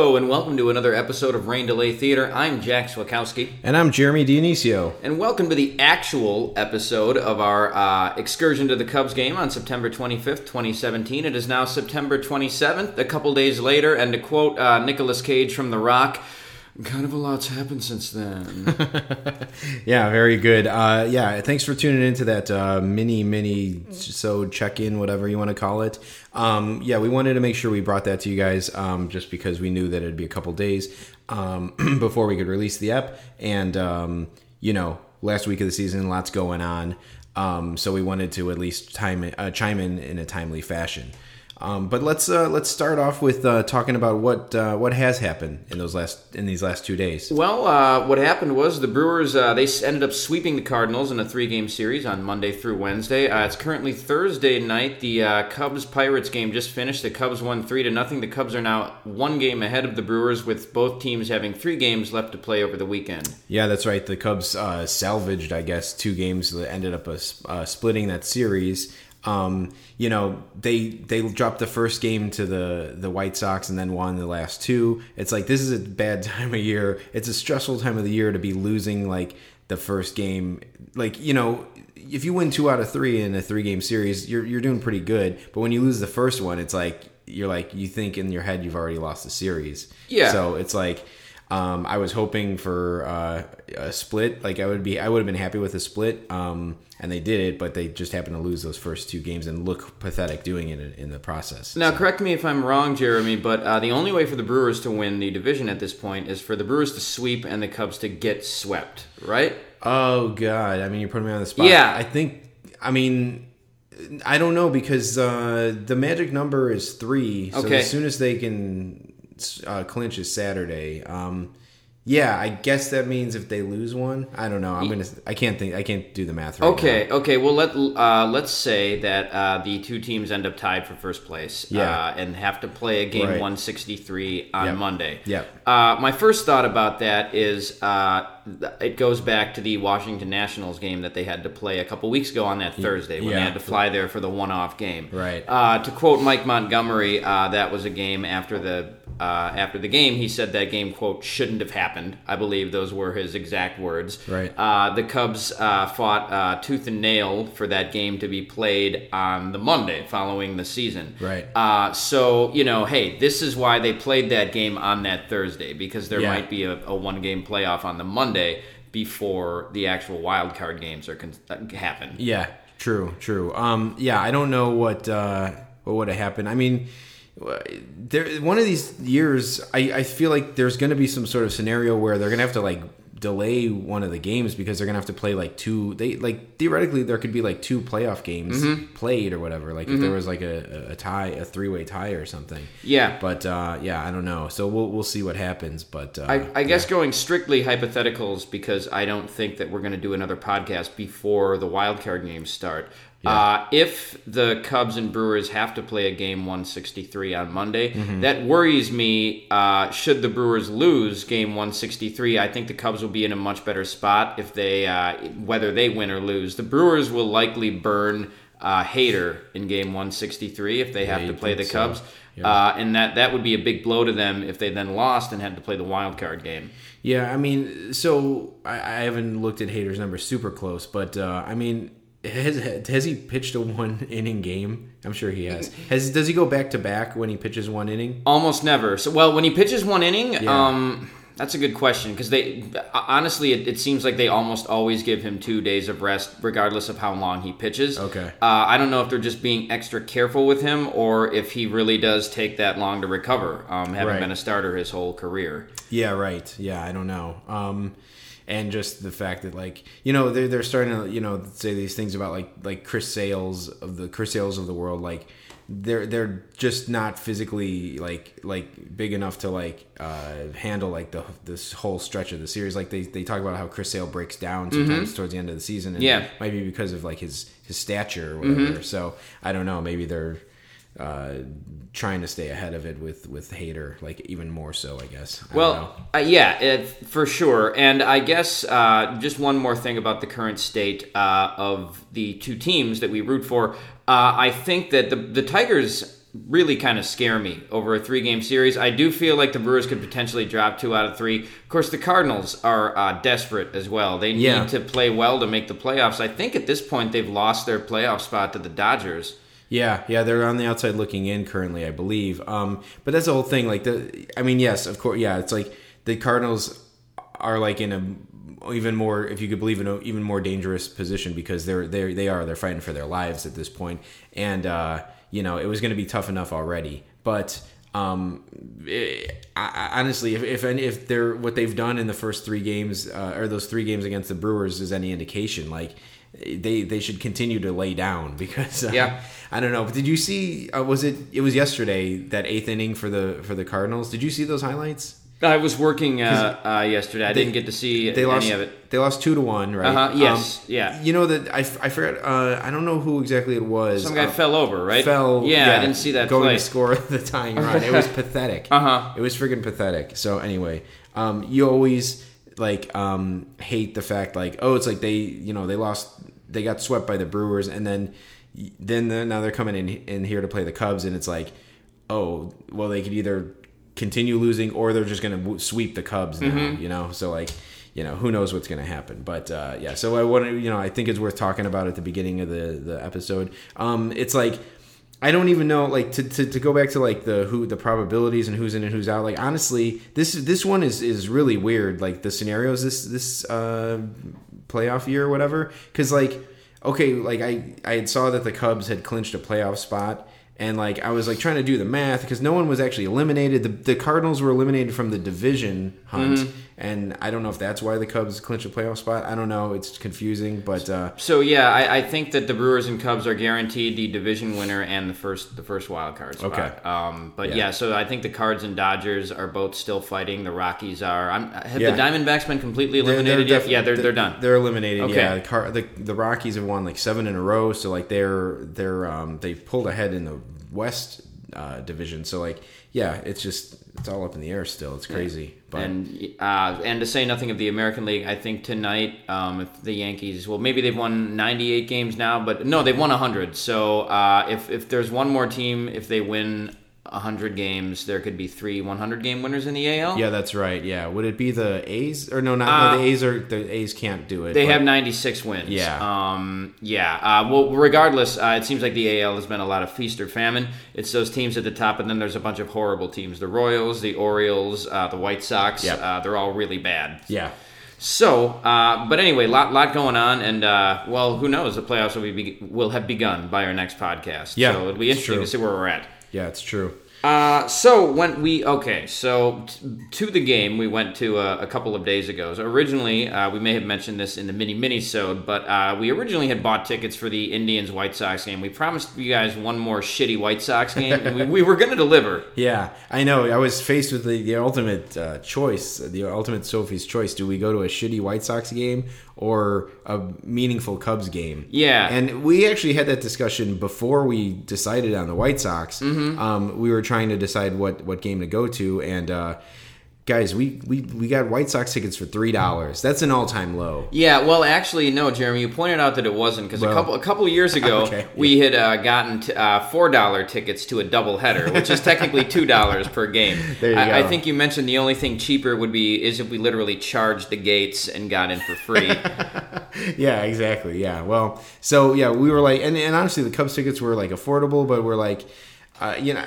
Hello, and welcome to another episode of Rain Delay Theater. I'm Jack Swakowski, And I'm Jeremy Dionisio. and welcome to the actual episode of our uh, excursion to the Cubs game on September 25th, 2017. It is now September 27th, a couple days later, and to quote uh, Nicolas Cage from The Rock, kind of a lot's happened since then. Yeah, very good. Uh, yeah, thanks for tuning into that uh, mini, mini, so check in, whatever you want to call it. Um, yeah, we wanted to make sure we brought that to you guys um, just because we knew that it'd be a couple days um, before we could release the app. And, um, you know, last week of the season, lots going on. Um, so we wanted to at least time, uh, chime in in a timely fashion. Um, but let's uh, let's start off with uh, talking about what uh, what has happened in those last in these last two days. Well, uh, what happened was the Brewers uh, they ended up sweeping the Cardinals in a three-game series on Monday through Wednesday. Uh, it's currently Thursday night. The uh, Cubs Pirates game just finished. The Cubs won three to nothing. The Cubs are now one game ahead of the Brewers, with both teams having three games left to play over the weekend. Yeah, that's right. The Cubs uh, salvaged, I guess, two games that ended up uh, uh, splitting that series. Um, you know, they they dropped the first game to the the White Sox and then won the last two. It's like this is a bad time of year. It's a stressful time of the year to be losing like the first game. Like you know, if you win two out of three in a three game series, you're you're doing pretty good. But when you lose the first one, it's like you're like you think in your head you've already lost the series. Yeah. So it's like um, I was hoping for uh, a split. Like I would be, I would have been happy with a split. Um, and they did it, but they just happened to lose those first two games and look pathetic doing it in, in the process. Now, So- correct me if I'm wrong, Jeremy, but uh, the only way for the Brewers to win the division at this point is for the Brewers to sweep and the Cubs to get swept, right? Oh God! I mean, you're putting me on the spot. Yeah. I think. I mean, I don't know because uh, the magic number is three. So Okay. as soon as they can uh, clinch is Saturday. Um, yeah, I guess that means if they lose one, I don't know. I'm gonna. I can't think. I can't do the math right Okay, now. okay. Well, let uh, let's say that uh, the two teams end up tied for first place, Yeah. uh, and have to play a game Right. 163 on Yep. Monday. Yep. Uh, my first thought about that is uh, it goes back to the Washington Nationals game that they had to play a couple weeks ago on that Thursday when they had to fly there for the one-off game. Right. Uh, to quote Mike Montgomery, uh, that was a game after the uh, after the game. He said that game quote shouldn't have happened. I believe those were his exact words. Right. Uh, the Cubs uh, fought uh, tooth and nail for that game to be played on the Monday following the season. Right. Uh, so you know, hey, this is why they played that game on that Thursday because there Yeah. might be a, a one-game playoff on the Monday before the actual wild card games are con- happen. Yeah, true, true. Um, yeah, I don't know what uh, what would have happened. I mean, there one of these years, I, I feel like there's going to be some sort of scenario where they're going to have to like delay one of the games because they're going to have to play like two. They like theoretically there could be like two playoff games played or whatever. Like if there was like a, a tie, a three way tie or something. Yeah. But uh, yeah, I don't know. So we'll we'll see what happens. But uh, I, I guess going strictly hypotheticals because I don't think that we're going to do another podcast before the wild card games start. Uh, if the Cubs and Brewers have to play a game 163 on Monday, Mm-hmm. that worries me. Uh, should the Brewers lose game 163, I think the Cubs will be in a much better spot if they, uh, whether they win or lose. The Brewers will likely burn uh, Hader in game 163 if they have to play the so. Cubs. Yeah. Uh, and that, that would be a big blow to them if they then lost and had to play the wild card game. Yeah, I mean, so I, I haven't looked at Hader's number super close, but uh, I mean, has has he pitched a one inning game? I'm sure he has. Has does he go back to back when he pitches one inning? Almost never. So, well, when he pitches one inning, Yeah. um, that's a good question because they honestly, it, it seems like they almost always give him two days of rest, regardless of how long he pitches. Okay. Uh, I don't know if they're just being extra careful with him or if he really does take that long to recover, um, having Right. been a starter his whole career. Yeah, right. Yeah, I don't know. Um, and just the fact that like you know they're they're starting to you know say these things about like like Chris Sales of the Chris Sales of the world like they're they're just not physically like like big enough to like uh, handle like the this whole stretch of the series. Like they, they talk about how Chris Sale breaks down sometimes towards the end of the season. And Yeah. it might be because of like his his stature or whatever. So I don't know. Maybe they're uh, trying to stay ahead of it with with Hader, like even more so. I guess. I don't know. Well, uh, yeah, it, for sure. And I guess uh, just one more thing about the current state uh, of the two teams that we root for. Uh, I think that the the Tigers really kind of scare me over a three game series. I do feel like the Brewers could potentially drop two out of three. Of course, the Cardinals are uh, desperate as well. They need Yeah. to play well to make the playoffs. I think at this point they've lost their playoff spot to the Dodgers. Yeah, yeah, they're on the outside looking in currently, I believe. Um, but that's the whole thing. Like the, I mean, yes, of course, yeah. It's like the Cardinals are like in a even more, if you could believe, in a even more dangerous position because they're they they are they're fighting for their lives at this point. and uh, you know it was going to be tough enough already, but. Um, it, I, I- honestly, if if, any, if they're what they've done in the first three games, uh, or those three games against the Brewers, is any indication, like they they should continue to lay down because uh, Yeah. I don't know. But did you see? Uh, was it? It was yesterday that eighth inning for the for the Cardinals. Did you see those highlights? I was working uh, uh, yesterday. I They- didn't get to see They any lost. of it. They lost two to one, right? Uh-huh, yes, yeah. You know that I, I forgot. Uh, I don't know who exactly it was. Some guy Uh, fell over, right? Fell. Yeah, I didn't see that going play. to score the tying run. It was pathetic. Uh-huh. It was friggin' pathetic. So anyway, um, you always like um, hate the fact like oh it's like they you know they lost they got swept by the Brewers and then then they're, now they're coming in in here to play the Cubs and it's like oh well they could either continue losing or they're just gonna w- sweep the Cubs now Mm-hmm. you know so like you know who knows what's gonna happen but uh, yeah so I want to you know I think it's worth talking about at the beginning of the the episode um, it's like I don't even know like to, to, to go back to like the who the probabilities and who's in and who's out. Like honestly, this this one is is really weird. Like the scenarios this this uh, playoff year or whatever. Because like okay, like I I had saw that the Cubs had clinched a playoff spot. And like I was like trying to do the math because no one was actually eliminated. The, the Cardinals were eliminated from the division hunt, mm-hmm. And I don't know if that's why the Cubs clinched a playoff spot. I don't know. It's confusing, but uh, So yeah, I, I think that the Brewers and Cubs are guaranteed the division winner and the first the first wild card spot. Okay. Um, but Yeah. yeah. so I think the Cards and Dodgers are both still fighting. The Rockies are. I'm, have Yeah. the Diamondbacks been completely They're- eliminated they're yet? def- yeah, they're they're done. They're eliminated. Okay. Yeah, the, Car- the the Rockies have won like seven in a row, so like they're they're um they pulled ahead in the West uh, division. So like yeah, it's just it's all up in the air still. It's crazy. But and uh, and to say nothing of the American League, I think tonight, um, if the Yankees, well, maybe they've won 98 games now, but no, they've won 100. So uh, if if there's one more team, if they win 100 games, there could be three 100 game winners in the AL. yeah, that's right. Yeah, would it be the A's or no? Not Uh, no, the A's are the A's can't do it. They but- have 96 wins. Yeah. Um, yeah. Uh, well, regardless, uh, it seems like the AL has been a lot of feast or famine. It's those teams at the top, and then there's a bunch of horrible teams: the Royals, the Orioles, uh, the White Sox. Yep. Uh, they're all really bad. yeah. So, uh, but anyway, lot lot going on, and uh, well, who knows? The playoffs will be will have begun by our next podcast. Yeah, so it'll be interesting true. to see where we're at. Yeah, it's true. Uh, so when we okay, so t- to the game we went to uh, a couple of days ago. So originally, uh, we may have mentioned this in the mini mini sode, but uh, we originally had bought tickets for the Indians White Sox game. We promised you guys one more shitty White Sox game, and we, we were going to deliver. Yeah, I know. I was faced with the, the ultimate uh, choice, the ultimate Sophie's choice. Do we go to a shitty White Sox game or a meaningful Cubs game? Yeah. And we actually had that discussion before we decided on the White Sox. Mm-hmm. Um, we were trying to decide what, what game to go to, and uh, guys, we, we we got White Sox tickets for three dollars. That's an all time low. Yeah, well, actually, no, Jeremy. You pointed out that it wasn't because Well- a couple a couple years ago Okay, we had uh, gotten t- uh, four dollar tickets to a doubleheader, which is technically two dollars per game. There you I, I think you mentioned the only thing cheaper would be is if we literally charged the gates and got in for free. yeah, exactly. Yeah. Well, so yeah, we were like, and, and honestly, the Cubs tickets were like affordable, but we're like, uh, you know,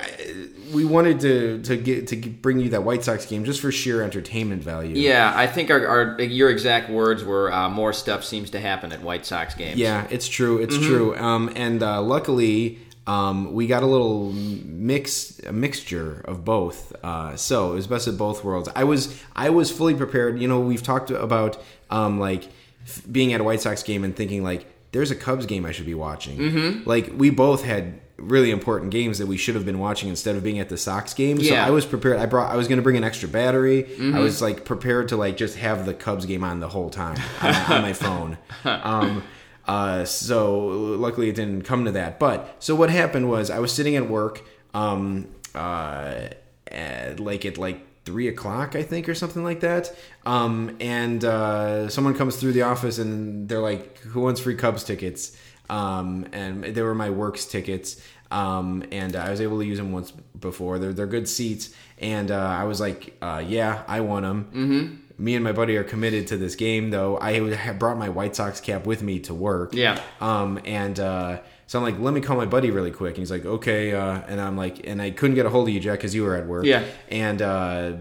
we wanted to to get to bring you that White Sox game just for sheer entertainment value. yeah, I think our, our your exact words were uh, more stuff seems to happen at White Sox games. Yeah, it's true. It's Mm-hmm. true. Um, and uh, luckily, um, we got a little mix, a mixture of both. Uh, so it was best of both worlds. I was, I was fully prepared. You know, we've talked about um, like f- being at a White Sox game and thinking like, there's a Cubs game I should be watching. Mm-hmm. Like we both had really important games that we should have been watching instead of being at the Sox game. So I was prepared. I brought. I was going to bring an extra battery. I was like prepared to like just have the Cubs game on the whole time on, on my phone. Um, uh, so luckily it didn't come to that. But so what happened was I was sitting at work, um, uh, at, like at like three o'clock, I think, or something like that. Um, and uh, someone comes through the office and they're like, "Who wants free Cubs tickets?" Um, and they were my works tickets. Um, and I was able to use them once before. They're they're good seats, and uh, I was like, uh, "Yeah, I want them." Mm-hmm. Me and my buddy are committed to this game, though. I brought my White Sox cap with me to work. Yeah. Um, and uh, so I'm like, let me call my buddy really quick. And he's like, okay. Uh, and I'm like, and I couldn't get a hold of you, Jack, because you were at work. Yeah. And uh,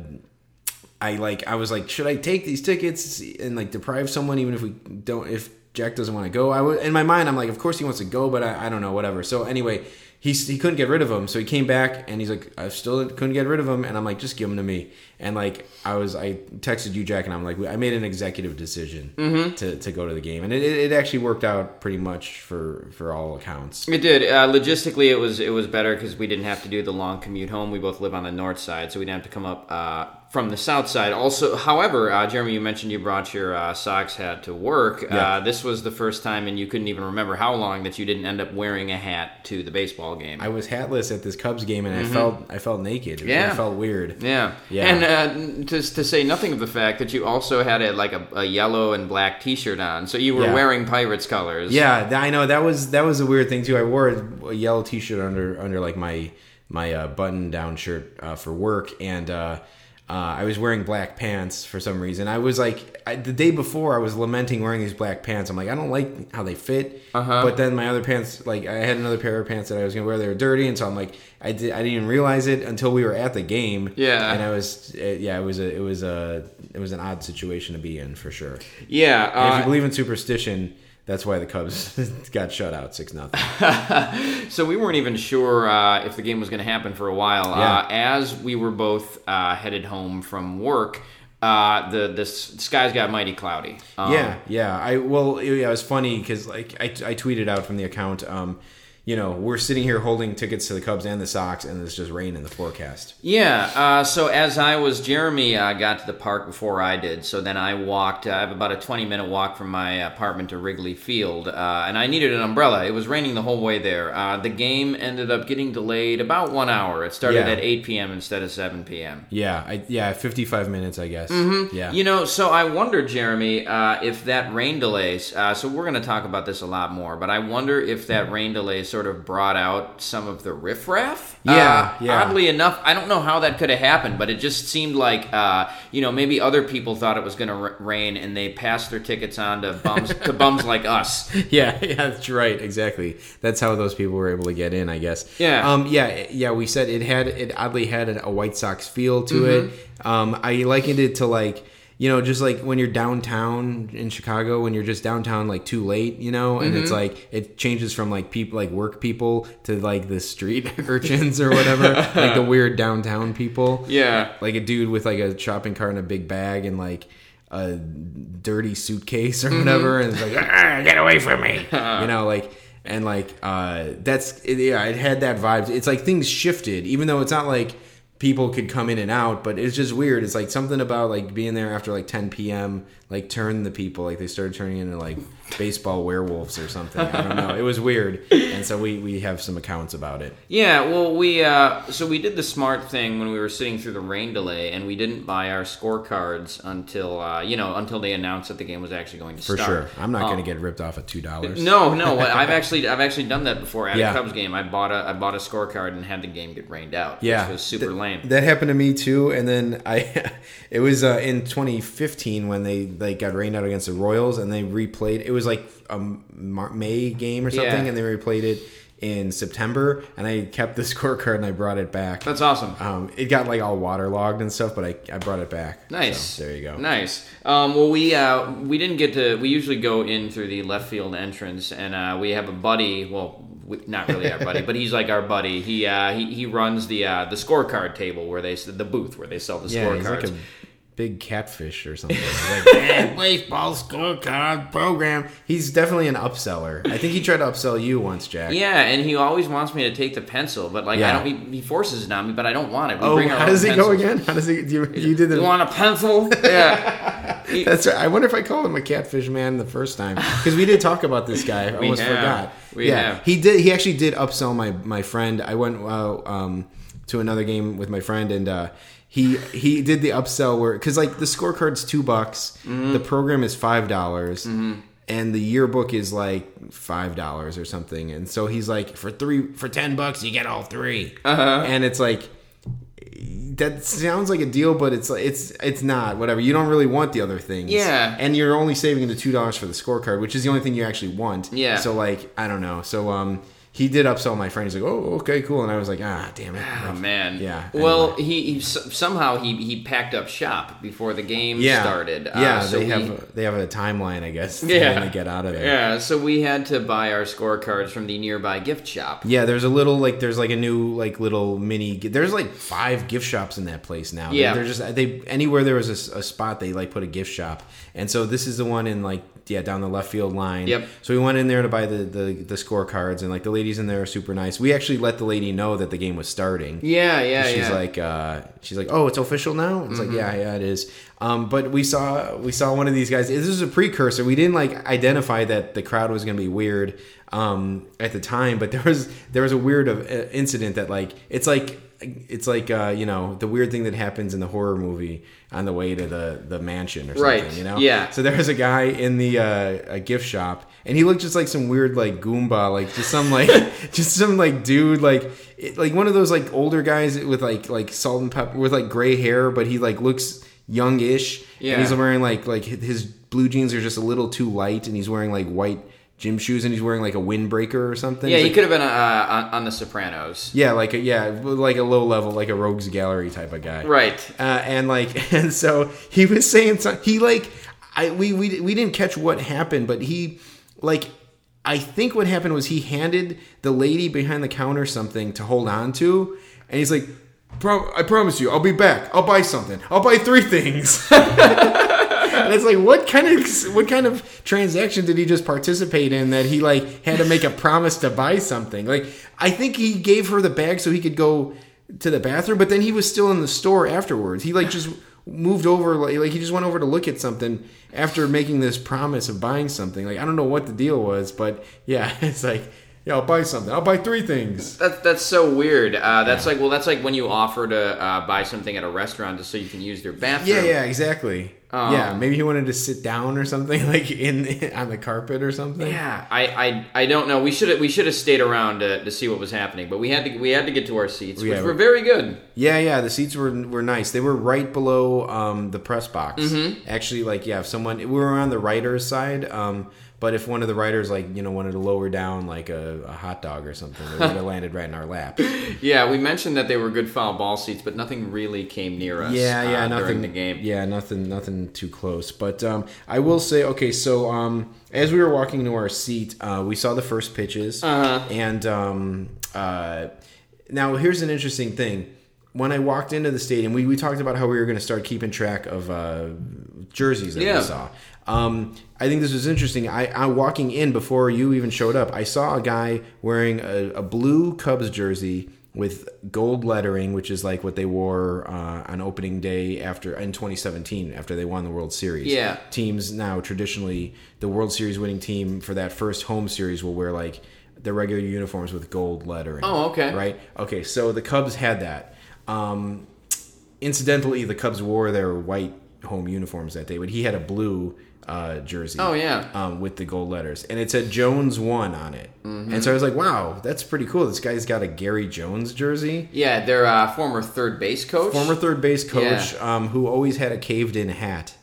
I like, I was like, should I take these tickets and like deprive someone, even if we don't, if Jack doesn't want to go? I was in my mind, I'm like, of course he wants to go, but I, I don't know, whatever. So anyway. He, he couldn't get rid of him. so he came back and he's like, I still couldn't get rid of him, and I'm like, just give him to me. And like, I was, I texted you, Jack, and I'm like, I made an executive decision to, to go to the game, and it, it actually worked out pretty much for for all accounts. It did. Uh, logistically, it was it was better because we didn't have to do the long commute home. We both live on the north side, so we didn't have to come up uh, from the south side. Also, however, uh, Jeremy, you mentioned you brought your uh, Sox hat to work. Yeah. Uh, this was the first time, and you couldn't even remember how long that you didn't end up wearing a hat to the baseball game. I was hatless at this Cubs game, and I felt I felt naked. Yeah. I felt weird. Yeah, Yeah. and uh, to to say nothing of the fact that you also had a like a, a yellow and black T-shirt on, so you were Yeah. wearing Pirates colors. Yeah, I know that was that was a weird thing too. I wore a, yellow T-shirt under under like my my uh, button down shirt uh, for work, and uh, uh, I was wearing black pants for some reason. I was like I, the day before, I was lamenting wearing these black pants. I'm like, I don't like how they fit. Uh-huh. But then my other pants, like I had another pair of pants that I was gonna wear. They were dirty, and so I'm like, I did I didn't even realize it until we were at the game. Yeah. and I was uh, yeah, it was a it was a it was an odd situation to be in for sure. yeah. And if Uh, you believe in superstition, that's why the Cubs got shut out six nothing. So we weren't even sure uh, if the game was going to happen for a while. Yeah. Uh, as we were both uh, headed home from work, uh, the the skies got mighty cloudy. Um, yeah, yeah. I well, yeah, it was funny because like I, I tweeted out from the account. Um, you know, we're sitting here holding tickets to the Cubs and the Sox, and there's just rain in the forecast. Yeah. Uh, so as I was, Jeremy uh, got to the park before I did. So then I walked. I have about a twenty minute walk from my apartment to Wrigley Field, uh, and I needed an umbrella. It was raining the whole way there. Uh, the game ended up getting delayed about one hour. It started Yeah. at eight p.m. instead of seven p.m. Yeah, I yeah, 55 minutes, I guess. Mm-hmm. Yeah, You know, so I wonder, Jeremy, uh, if that rain delays. Uh, so we're going to talk about this a lot more, but I wonder if that rain delay sort of brought out some of the riffraff. Yeah, Uh, yeah. Oddly enough, I don't know how that could have happened, but it just seemed like, uh, you know, maybe other people thought it was going to r- rain and they passed their tickets on to bums to bums like us. yeah, yeah, that's right, exactly. That's how those people were able to get in, I guess. Yeah. um, yeah, yeah. We said it had it oddly had a White Sox feel to Mm-hmm. it. Um, I likened it to like you know just like when you're downtown in Chicago when you're just downtown like too late, you know, and Mm-hmm. it's like it changes from like people like work people to like the street urchins or whatever, like the weird downtown people. Yeah. like a dude with like a shopping cart and a big bag and like a dirty suitcase or Mm-hmm. whatever, and it's like, "Ah, get away from me, you know, like and like uh, that's yeah, it had that vibe. It's like things shifted, even though it's not like people could come in and out, but it's just weird. It's like something about like being there after like 10 p.m. like turned the people like they started turning into like baseball werewolves or something. I don't know. It was weird, and so we we have some accounts about it. Yeah, well, we uh, so we did the smart thing when we were sitting through the rain delay, and we didn't buy our scorecards until uh, you know until they announced that the game was actually going to For start. For sure, I'm not Um, going to get ripped off at two dollars. No, no, I've actually I've actually done that before at Yeah. a Cubs game. I bought a I bought a scorecard and had the game get rained out. Yeah, which was super Th- lame. That happened to me too. And then I, it was uh, in 2015 when they like got rained out against the Royals, and they replayed. It was like a May game or something, Yeah. and they replayed it in September. And I kept the scorecard and I brought it back. That's awesome. Um, it got like all waterlogged and stuff, but I, I brought it back. Nice. So, there you go. Nice. Um, well, we uh, we didn't get to. We usually go in through the left field entrance, and uh, we have a buddy. Well, we, not really our buddy, but he's like our buddy. He uh, he, he runs the uh, the scorecard table where they the booth where they sell the Yeah, he's scorecards. Big catfish or something. He's like, "Man, baseball scorecard program. He's definitely an upseller. I think he tried to upsell you once, Jack. Yeah, and he always wants me to take the pencil, but like Yeah. I don't. He, he forces it on me, but I don't want it. We Oh, how does he go again? How does he? You, you did the. You want a pencil? yeah. He- That's right. I wonder if I called him a catfish man the first time because we did talk about this guy. I almost have. forgot. We yeah, have. he did. He actually did upsell my my friend. I went uh, um, to another game with my friend and. Uh, he, he did the upsell where because like the scorecard's two bucks, Mm-hmm. the program is five dollars, and the yearbook is like five dollars or something. And so he's like, for three for ten bucks you get all 3 Uh-huh. and it's like that sounds like a deal, but it's it's it's not. Whatever. You don't really want the other things. Yeah. And you're only saving the two dollars for the scorecard, which is the only thing you actually want. Yeah. So like, I don't know. So um, he did upsell my friend. He's like, oh, okay, cool. And I was like, ah, damn it. Oh man. Yeah, Well, anyway. he, he somehow he he packed up shop before the game yeah. started. Uh, Yeah. so they we- have a, they have a timeline, I guess. Yeah. They get out of there. Yeah, so we had to buy our scorecards from the nearby gift shop. Yeah, there's a little like there's like a new like little mini. There's like five gift shops in that place now. Yeah. they're just they anywhere there was a spot they like put a gift shop, and so this is the one in like yeah down the left field line. Yep. So we went in there to buy the the the scorecards, and like the ladies in there are super nice. We actually let the lady know that the game was starting. Yeah, yeah, she's yeah. Mm-hmm. like, uh, she's like, oh, it's official now. It's like, yeah, yeah, it is. Um, but we saw we saw one of these guys. This is a precursor. We didn't like identify that the crowd was going to be weird um, at the time, but there was there was a weird of, uh, incident that like it's like it's like uh, you know the weird thing that happens in the horror movie on the way to the the mansion or something. Right, You know. yeah. So there was a guy in the uh, a gift shop, and he looked just like some weird like goomba, like just some like just some like dude, like it, like one of those like older guys with like like salt and pepper with like gray hair, but he like looks youngish. Yeah. And he's wearing like like his blue jeans are just a little too light, and he's wearing like white gym shoes, and he's wearing like a windbreaker or something. yeah, It's he like- could have been uh, on, on The Sopranos. yeah, like a, yeah, like a low level, like a rogues gallery type of guy Right. uh, and like and so he was saying some, he like I we, we we didn't catch what happened, but he like I think what happened was he handed the lady behind the counter something to hold on to, and he's like, Pro- "I promise you, I'll be back. I'll buy something. I'll buy three things." and it's like, what kind of what kind of transaction did he just participate in that he like had to make a promise to buy something? Like, I think he gave her the bag so he could go to the bathroom, but then he was still in the store afterwards. He like just moved over, like, like he just went over to look at something after making this promise of buying something. Like, I don't know what the deal was, but yeah, it's like, yeah, I'll buy something. I'll buy three things. That's that's so weird. Uh, that's like well, that's like when you offer to uh, buy something at a restaurant just so you can use their bathroom. Yeah, yeah, exactly. Oh. yeah, maybe he wanted to sit down or something, like in on the carpet or something. Yeah, I, I, I don't know. We should we should have stayed around to, to see what was happening, but we had to we had to get to our seats, which were very good. Yeah, yeah. The seats were were nice. They were right below um, the press box. Mm-hmm. Actually, like yeah, if someone we were on the writer's side, um, but if one of the writers like you know wanted to lower down like a, a hot dog or something, it would have landed right in our lap. Yeah, we mentioned that they were good foul ball seats, but nothing really came near us. Yeah, yeah, uh, nothing during the game. Yeah, nothing, nothing too close. But um, I will say, okay, so um, as we were walking to our seat, uh, we saw the first pitches, Uh-huh. and um, uh, now here's an interesting thing. When I walked into the stadium, we, we talked about how we were going to start keeping track of uh, jerseys that Yeah. we saw. Um, I think this was interesting. I, I walking in before you even showed up. I saw a guy wearing a, a blue Cubs jersey with gold lettering, which is like what they wore uh, on opening day after in 2017 after they won the World Series. Yeah. teams now traditionally the World Series winning team for that first home series will wear like their regular uniforms with gold lettering. Oh, okay. Right. Okay. So the Cubs had that. Um, incidentally, the Cubs wore their white home uniforms that day, but he had a blue uh, jersey. Oh, yeah. um, with the gold letters, and it said Jones one on it. Mm-hmm. And so I was like, "Wow, that's pretty cool." This guy's got a Gary Jones jersey. Yeah, their uh, former third base coach. Former third base coach, Yeah. um, who always had a caved-in hat.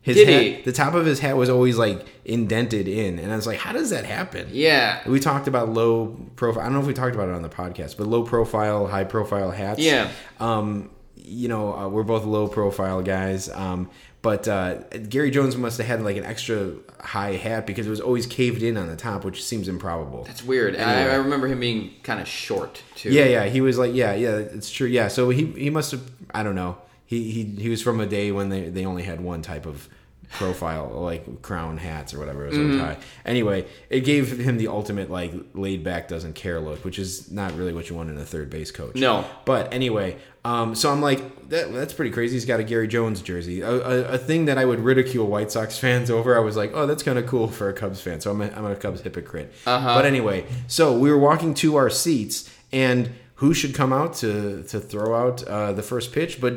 His Did hat, he? The top of his hat was always like indented in, and I was like, "How does that happen?" Yeah. We talked about low profile. I don't know if we talked about it on the podcast, but low profile, high profile hats. Yeah. Um, you know, uh, we're both low profile guys. Um, but uh, Gary Jones must have had like an extra high hat because it was always caved in on the top, which seems improbable. That's weird. And I, I remember him being kind of short too. Yeah, yeah. He was like, yeah, yeah. It's true. Yeah. So he he must have. I don't know. he he he was from a day when they they only had one type of profile like crown hats or whatever it was tie. Anyway, it gave him the ultimate like laid back doesn't care look, which is not really what you want in a third base coach. No. But anyway, um, so I'm like, that, that's pretty crazy. He's got a Gary Jones jersey. A, a, a thing that I would ridicule White Sox fans over. I was like, oh, that's kind of cool for a Cubs fan. So I'm a, I'm a Cubs hypocrite. Uh-huh. But anyway, so we were walking to our seats, and who should come out to to throw out uh, the first pitch but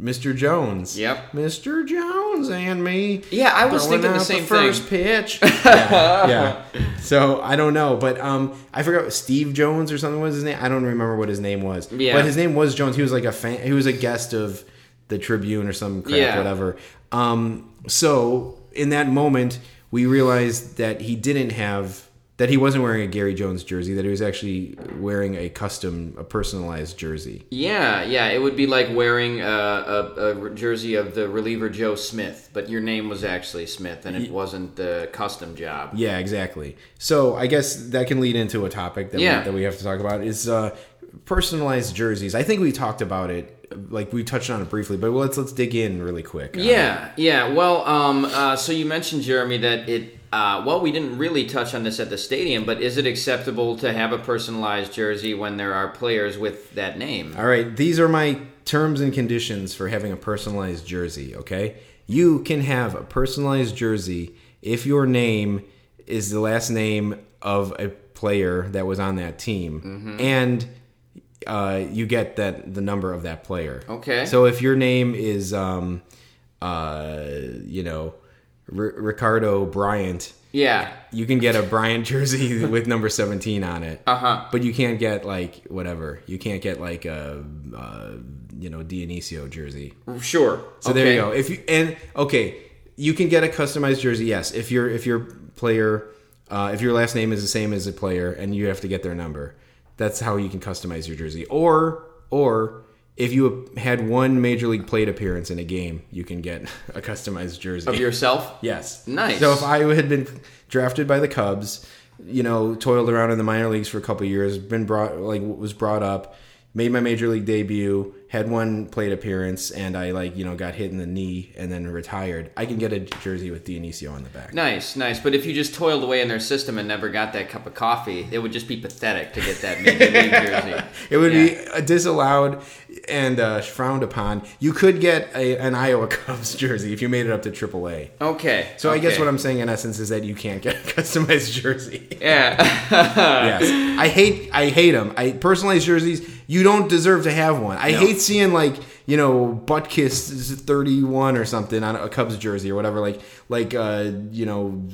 Mr. Jones. Yep. Mr. Jones and me. Yeah, I was throwing thinking the out same first thing. pitch. yeah, yeah. So I don't know, but um, I forgot Steve Jones or something was his name. I don't remember what his name was. Yeah. But his name was Jones. He was like a fan. He was a guest of the Tribune or some crap, Yeah. whatever. Um, so in that moment, we realized that he didn't have that he wasn't wearing a Gary Jones jersey. That he was actually wearing a custom, a personalized jersey. Yeah, yeah, it would be like wearing a, a, a jersey of the reliever Joe Smith, but your name was actually Smith, and it wasn't the custom job. Yeah, exactly. So I guess that can lead into a topic that, Yeah. we, that we have to talk about is uh, personalized jerseys. I think we talked about it, like we touched on it briefly, but let's let's dig in really quick. Uh, Yeah, yeah. Well, um, uh, so you mentioned Jeremy that it. Uh, well, we didn't really touch on this at the stadium, but is it acceptable to have a personalized jersey when there are players with that name? All right, these are my terms and conditions for having a personalized jersey. Okay, you can have a personalized jersey if your name is the last name of a player that was on that team, Mm-hmm. and uh, you get that the number of that player. Okay. So if your name is, um, uh, you know, R- Ricardo Bryant, Yeah. you can get a Bryant jersey with number 17 on it. Uh huh. But you can't get like whatever. You can't get like a, uh, you know, Dionisio jersey. Sure. So there you go. If you and okay, you can get a customized jersey. Yes, if your if your player, uh, if your last name is the same as a player, and you have to get their number, that's how you can customize your jersey. Or or if you had one major league plate appearance in a game, you can get a customized jersey Of yourself? Yes. Nice. So if I had been drafted by the Cubs, you know, toiled around in the minor leagues for a couple years, been brought like was brought up, made my major league debut, had one plate appearance, and I like you know got hit in the knee and then retired, I can get a jersey with Dionisio on the back. Nice, nice. But if you just toiled away in their system and never got that cup of coffee, it would just be pathetic to get that major league jersey. It would Yeah. be disallowed and uh, frowned upon. You could get a, an Iowa Cubs jersey if you made it up to AAA. Okay. So I guess what I'm saying in essence is that you can't get a customized jersey. Yeah. yes. I hate I hate them. I personalized jerseys. You don't deserve to have one. I No. hate seeing like you know Buttkiss thirty one or something on a Cubs jersey or whatever. Like like uh you know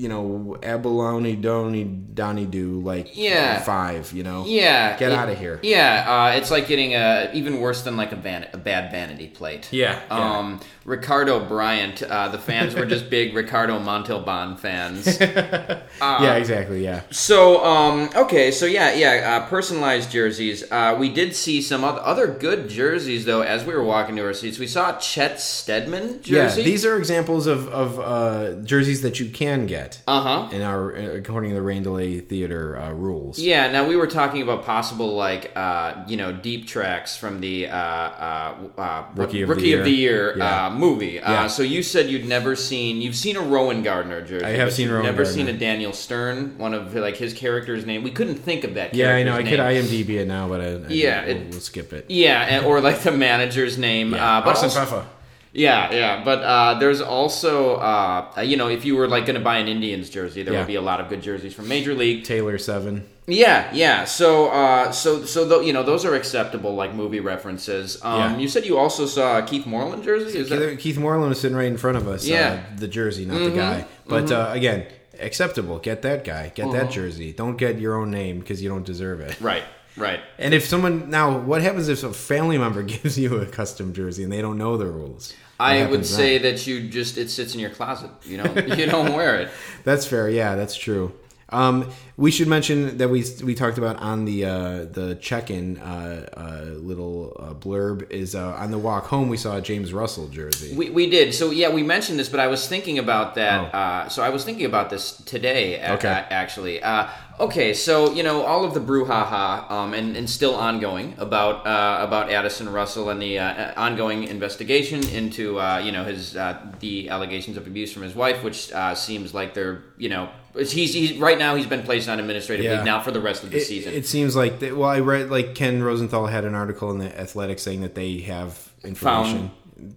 you know abalone donny donny do like Yeah. five. You know yeah. Get it- of here. Yeah. Uh, it's like getting a even worse than like a, van- a bad vanity plate. Yeah, yeah. Um, Ricardo Bryant. Uh, the fans were just big Ricardo Montalban fans. yeah exactly yeah. So, um, okay, so yeah, yeah, uh, personalized jerseys. Uh, we did see some oth- other good jerseys though as we were walking to our seats. We saw Chet Steadman jersey. Yeah, these are examples of, of uh, jerseys that you can get Uh huh. in our according to the Rain Delay Theater uh, rules. Yeah. Now we were talking about possible like uh, you know deep tracks from the uh, uh, uh, Rookie of the Rookie of the Year. Year Yeah. uh, movie. Uh, so you said you'd never seen you've seen a Rowengartner jersey. I have seen you've Rowan Never Gardner. seen a Daniel Stern. One of like his character's name. We couldn't think of that. Yeah, I know. I character's could. IMDb it now, but I, I Yeah, we'll, it- we'll skip it. Yeah, and, or like the manager's name. Uh, but Austin also- Pfeffer. Yeah, yeah, but uh, there's also uh, you know if you were like going to buy an Indians jersey, there Yeah. would be a lot of good jerseys from Major League. Taylor Seven. Yeah, yeah. So uh, so so you know those are acceptable like movie references. Um, Yeah. You said you also saw a Keith Moreland jersey. Is that? Keith, Keith Moreland was sitting right in front of us. Yeah. Mm-hmm. uh, the jersey, not the guy. But uh, again, acceptable. Get that guy. Get Uh-huh. that jersey. Don't get your own name because you don't deserve it. Right, right. And if someone now, what happens if a family member gives you a custom jersey and they don't know the rules? I would say then? that you just it sits in your closet. You know, you don't wear it. that's fair. Yeah, that's true. Um, we should mention that we we talked about on the uh, the check-in uh, uh, little uh, blurb is uh, on the walk home we saw a James Russell jersey. We, we did. So yeah, we mentioned this, but I was thinking about that. Oh. Uh, so I was thinking about this today. a- Okay. a- actually. Uh, okay, so you know all of the brouhaha um, and, and still ongoing about uh, about Addison Russell and the uh, ongoing investigation into uh, you know his uh, the allegations of abuse from his wife, which uh, seems like they're you know he's, he's right now he's been placed on administrative Yeah. leave now for the rest of the it, season. it seems like they, well, I read like Ken Rosenthal had an article in the Athletic saying that they have information.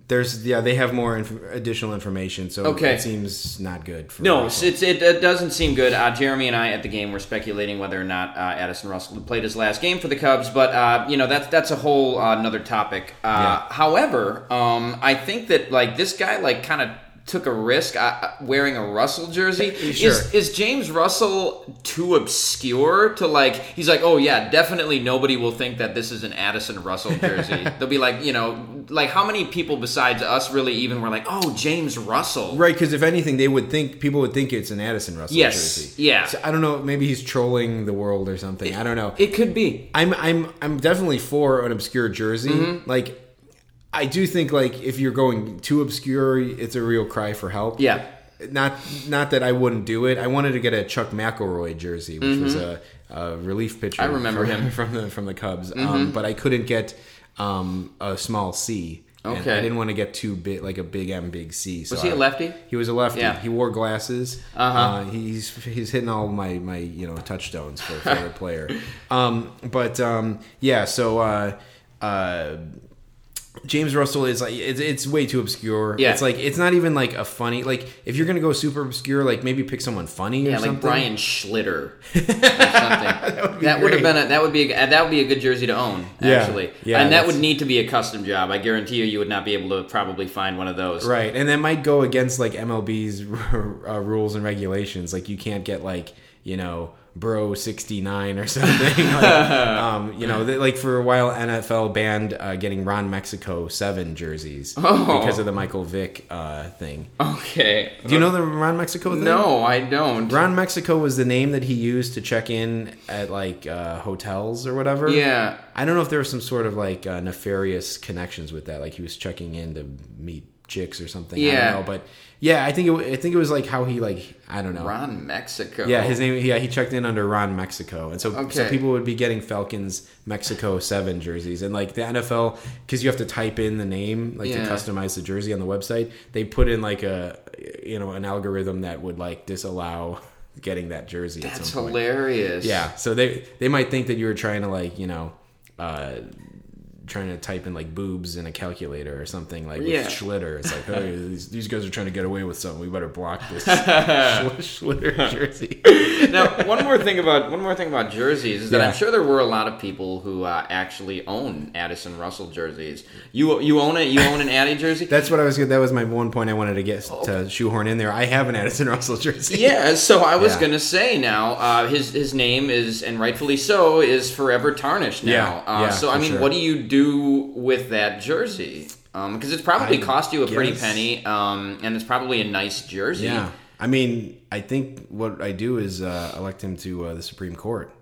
There's yeah, they have more inf- additional information, so Okay. it seems not good. For No, Russell. it's, it, it doesn't seem good. Uh, Jeremy and I at the game were speculating whether or not uh, Addison Russell played his last game for the Cubs, but uh, you know that's that's a whole uh, another topic. Uh, Yeah. However, um, I think that like this guy like kind of took a risk wearing a Russell jersey. Sure. Is is James Russell too obscure to like? He's like, oh yeah, definitely nobody will think that this is an Addison Russell jersey. They'll be like, you know, like how many people besides us really even were like, oh James Russell. Right, because if anything, they would think people would think it's an Addison Russell Yes, jersey. yeah. So I don't know. Maybe he's trolling the world or something. I don't know. It could be. I'm I'm I'm definitely for an obscure jersey. Mm-hmm. Like, I do think like if you're going too obscure, it's a real cry for help. Yeah. Not not that I wouldn't do it. I wanted to get a Chuck McElroy jersey, which was a, a relief pitcher. Mm-hmm. I remember from, him. from the from the Cubs. Um, but I couldn't get um, a small C. And Okay. I didn't want to get too big, like a big M, big C. So Was he a I- lefty? He was a lefty. Yeah. He wore glasses. Uh-huh. Uh, he's he's hitting all my my you know touchstones for favorite player. Um, but um, yeah, so uh, uh, James Russell is like it's, it's way too obscure. Yeah. it's like it's not even like a funny like if you're gonna go super obscure, like maybe pick someone funny or Yeah, something. like Brian Schlitter or something. that would, have been a, that would be a, that would be a good jersey to own actually. yeah, and that would need to be a custom job. I guarantee you, you would not be able to probably find one of those. Right, and that might go against like MLB's uh, rules and regulations. Like you can't get like you know bro 69 or something like, um, you know they, like for a while nfl banned uh, getting ron mexico 7 jerseys Oh. because of the michael vick uh, thing Okay. do you know the ron mexico thing No, I don't. ron mexico was the name that he used to check in at like uh, hotels or whatever Yeah. i don't know if there was some sort of like uh, nefarious connections with that like he was checking in to meet chicks or something i Yeah. don't know but yeah i think it, i think it was like how he like i don't know Ron Mexico. yeah, his name. Yeah, he checked in under Ron Mexico, and so so people would be getting Falcons Mexico Seven jerseys, and like the NFL, because you have to type in the name like Yeah. to customize the jersey on the website. They put in like a you know an algorithm that would like disallow getting that jersey. at That's hilarious. Yeah, so they they might think that you were trying to like you know. Uh, trying to type in like boobs in a calculator or something like with Yeah. Schlitter. It's like, hey, these, these guys are trying to get away with something. We better block this Schlitter jersey. now, one more thing about one more thing about jerseys is that Yeah. I'm sure there were a lot of people who uh, actually own Addison Russell jerseys. You you own it? You own an Addy jersey? That's what I was. That was my one point I wanted to get to shoehorn in there. I have an Addison Russell jersey. Yeah, so I was Yeah. gonna say now, uh, his his name is, and rightfully so, is forever tarnished now. Yeah, uh, yeah, so I mean, sure. what do you do with that jersey? Because it's probably I cost you a pretty penny, um, and it's probably a nice jersey. yeah. I mean, I think what I do is uh, elect him to uh, the Supreme Court.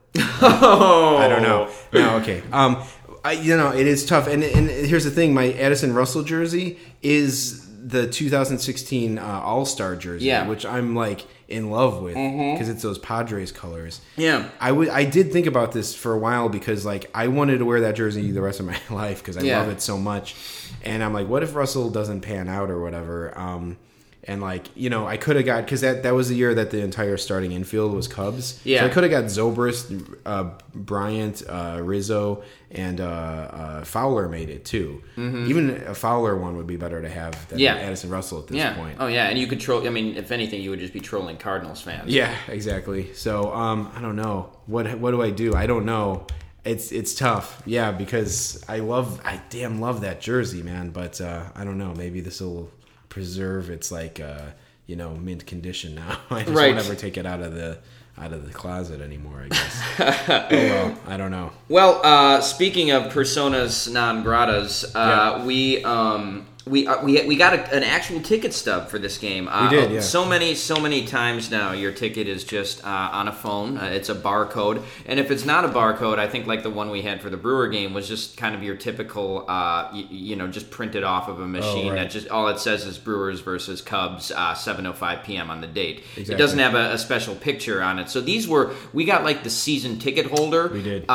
Oh, I don't know. No, okay. Um, I, you know, it is tough. And and here's the thing: my Addison Russell jersey is the 2016 uh, All Star jersey, Yeah. which I'm like in love with because it's those Padres colors. Yeah. I would. I did think about this for a while because like I wanted to wear that jersey the rest of my life because I Yeah. love it so much, and I'm like, what if Russell doesn't pan out or whatever? Um, and like you know, I could have got because that that was the year that the entire starting infield was Cubs. Yeah. so I could have got Zobrist, uh, Bryant, uh, Rizzo, and uh, uh, Fowler made it too. Even a Fowler one would be better to have than Mm-hmm. Yeah. Addison Russell at this Yeah. point. Oh yeah, and you could troll. I mean, if anything, you would just be trolling Cardinals fans. Yeah, exactly. So um, I don't know what what do I do? I don't know. It's it's tough. Yeah, because I love I damn love that jersey, man. But uh, I don't know. Maybe this will preserve its like uh, you know mint condition now. I just Right. won't ever take it out of the out of the closet anymore. I guess. oh well, I don't know. Well, uh, speaking of personas non gratas, uh, we um, we uh, we we got a, an actual ticket stub for this game. Uh, We did, yeah. So many so many times now, your ticket is just uh, on a phone. Uh, it's a barcode, and if it's not a barcode, I think like the one we had for the Brewer game was just kind of your typical, uh, y- you know, just printed off of a machine Oh, right. that just all it says is Brewers versus Cubs, uh, 7:05 p.m. on the date. Exactly. It doesn't have a, a special picture on it. So these were we got like the season ticket holder. We did. Uh,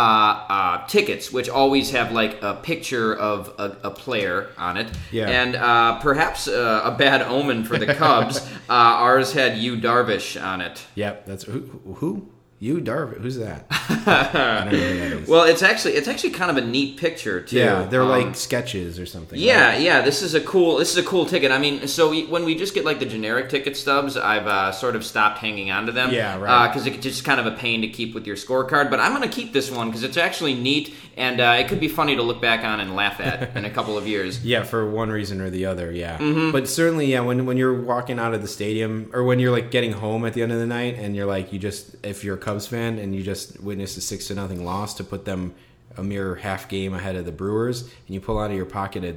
uh, tickets, which always have like a picture of a, a player on it. Yeah. And uh, perhaps uh, a bad omen for the Cubs. uh, ours had Yu Darvish on it. Yep, that's who. Who? You, Darvin? Who's that? I don't know who that is. Well, it's actually it's actually kind of a neat picture too. yeah, they're Um, like sketches or something. Yeah, right? yeah. This is a cool. This is a cool ticket. I mean, so we, when we just get like the generic ticket stubs, I've uh, sort of stopped hanging on to them. Yeah, right. Because it's just kind of a pain to keep with your scorecard. But I'm going to keep this one because it's actually neat and uh, it could be funny to look back on and laugh at in a couple of years. Yeah, for one reason or the other, yeah. Mm-hmm. But certainly, yeah, when when you're walking out of the stadium or when you're like getting home at the end of the night and you're like you just if you're Cubs fan and you just witnessed a six to nothing loss to put them a mere half game ahead of the Brewers and you pull out of your pocket a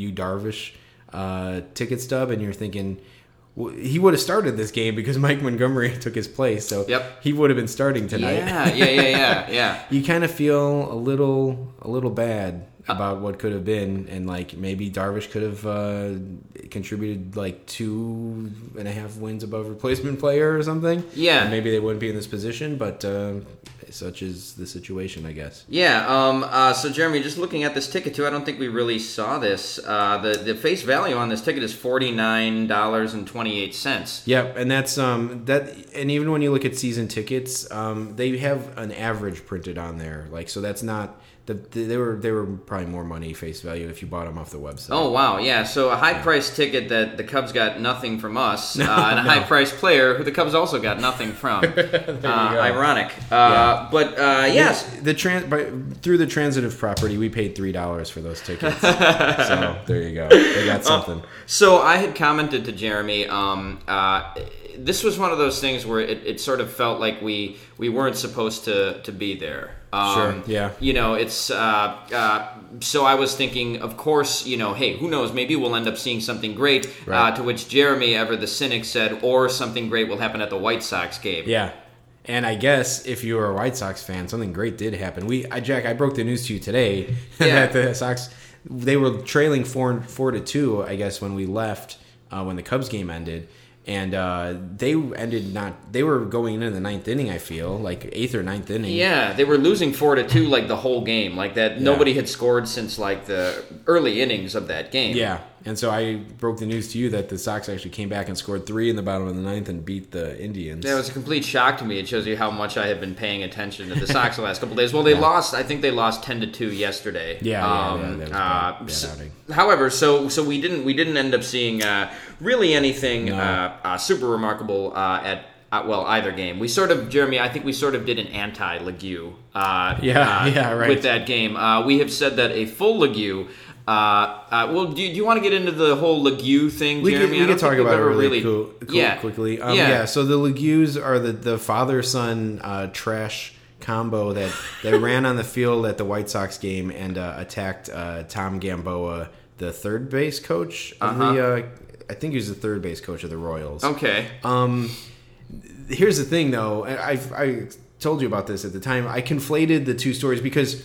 Yu Darvish uh, ticket stub and you're thinking well, he would have started this game because Mike Montgomery took his place, so Yep. he would have been starting tonight. Yeah, yeah, yeah, yeah, yeah. you kind of feel a little a little bad about what could have been and like maybe darvish could have uh, contributed like two and a half wins above replacement player or something Yeah. And maybe they wouldn't be in this position but uh, such is the situation i guess Yeah. Um. Uh. So, Jeremy, just looking at this ticket too, I don't think we really saw this. Uh. The the face value on this ticket is forty nine dollars and twenty eight cents. Yep, and that's um that and even when you look at season tickets, um they have an average printed on there. Like so that's not the, they were they were probably more money face value if you bought them off the website. Oh wow, yeah. So a high price ticket that the Cubs got nothing from us, uh, and a high price player who the Cubs also got nothing from. uh, ironic, uh, but uh, yes, the trans by, through the transitive property, we paid three dollars for those tickets. so there you go, they got something. So I had commented to Jeremy. Um, uh, this was one of those things where it, it sort of felt like we we weren't supposed to to be there. Um, Sure, yeah. You know, it's uh, uh, so I was thinking, of course, you know, hey, who knows? Maybe we'll end up seeing something great. Uh, to which Jeremy, ever the cynic, said, or something great will happen at the White Sox game. Yeah. And I guess if you were a White Sox fan, something great did happen. We, I, Jack, I broke the news to you today Yeah. that the Sox they were trailing four four to two. I guess when we left, uh, when the Cubs game ended, and uh, they ended not. They were going into the ninth inning. I feel like eighth or ninth inning. Yeah, they were losing four to two like the whole game, like that. Nobody had scored since like the early innings of that game. Yeah, and so I broke the news to you that the Sox actually came back and scored three in the bottom of the ninth and beat the Indians. That was a complete shock to me. It shows you how much I have been paying attention to the Sox the last couple days. Well, they lost. I think they lost ten to two yesterday. Yeah, yeah, yeah, that was uh, bad- bad s- however, so so we didn't we didn't end up seeing uh, really anything No. uh, uh, super remarkable uh, at. Uh, well, either game. We sort of, Jeremy. I think we sort of did an anti-Ligue. Uh, Yeah, uh, yeah, right. With that game, uh, we have said that a full Ligue. Uh, uh, well, do you, do you want to get into the whole Ligue thing, We Jeremy? I we don't can talk about it ever really, cool, cool- yeah, quickly. Um, yeah. yeah. So the Ligues are the, the father son uh, trash combo that, that ran on the field at the White Sox game and uh, attacked uh, Tom Gamboa, the third base coach of the. Uh, I think he was the third base coach of the Royals. Okay. Um, here's the thing, though. I I told you about this at the time. I conflated the two stories because,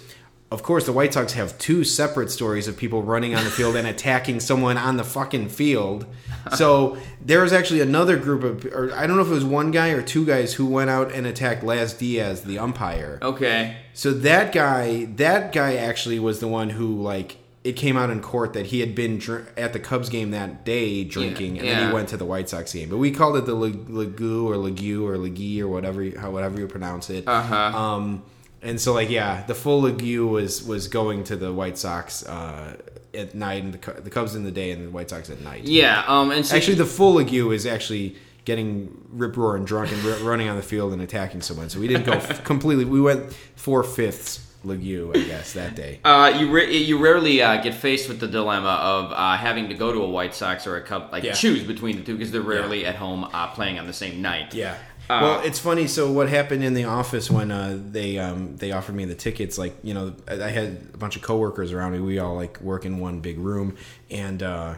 of course, the White Sox have two separate stories of people running on the field and attacking someone on the fucking field. So there was actually another group of, or I don't know if it was one guy or two guys who went out and attacked Laz Diaz, the umpire. Okay. So that guy, that guy actually was the one who like it came out in court that he had been dr- at the Cubs game that day drinking, and then he went to the White Sox game. But we called it the Legu or Legu or Legui or whatever, you- how whatever you pronounce it. Uh-huh. Um, and so like yeah, the full Legu was was going to the White Sox uh, at night, and the, the Cubs in the day, and the White Sox at night. Yeah. Um. And so Actually, the full Legu is actually getting rip roaring drunk and r- running on the field and attacking someone. So we didn't go f- completely. We went four fifths Legu, I guess, that day. Uh, you re- you rarely uh, get faced with the dilemma of uh, having to go to a White Sox or a Cub, like Yeah. choose between the two because they're rarely at home uh, playing on the same night. Yeah. Well, it's funny. So what happened in the office when uh, they um, they offered me the tickets? Like you know, I, had a bunch of coworkers around me. We all like work in one big room, and uh,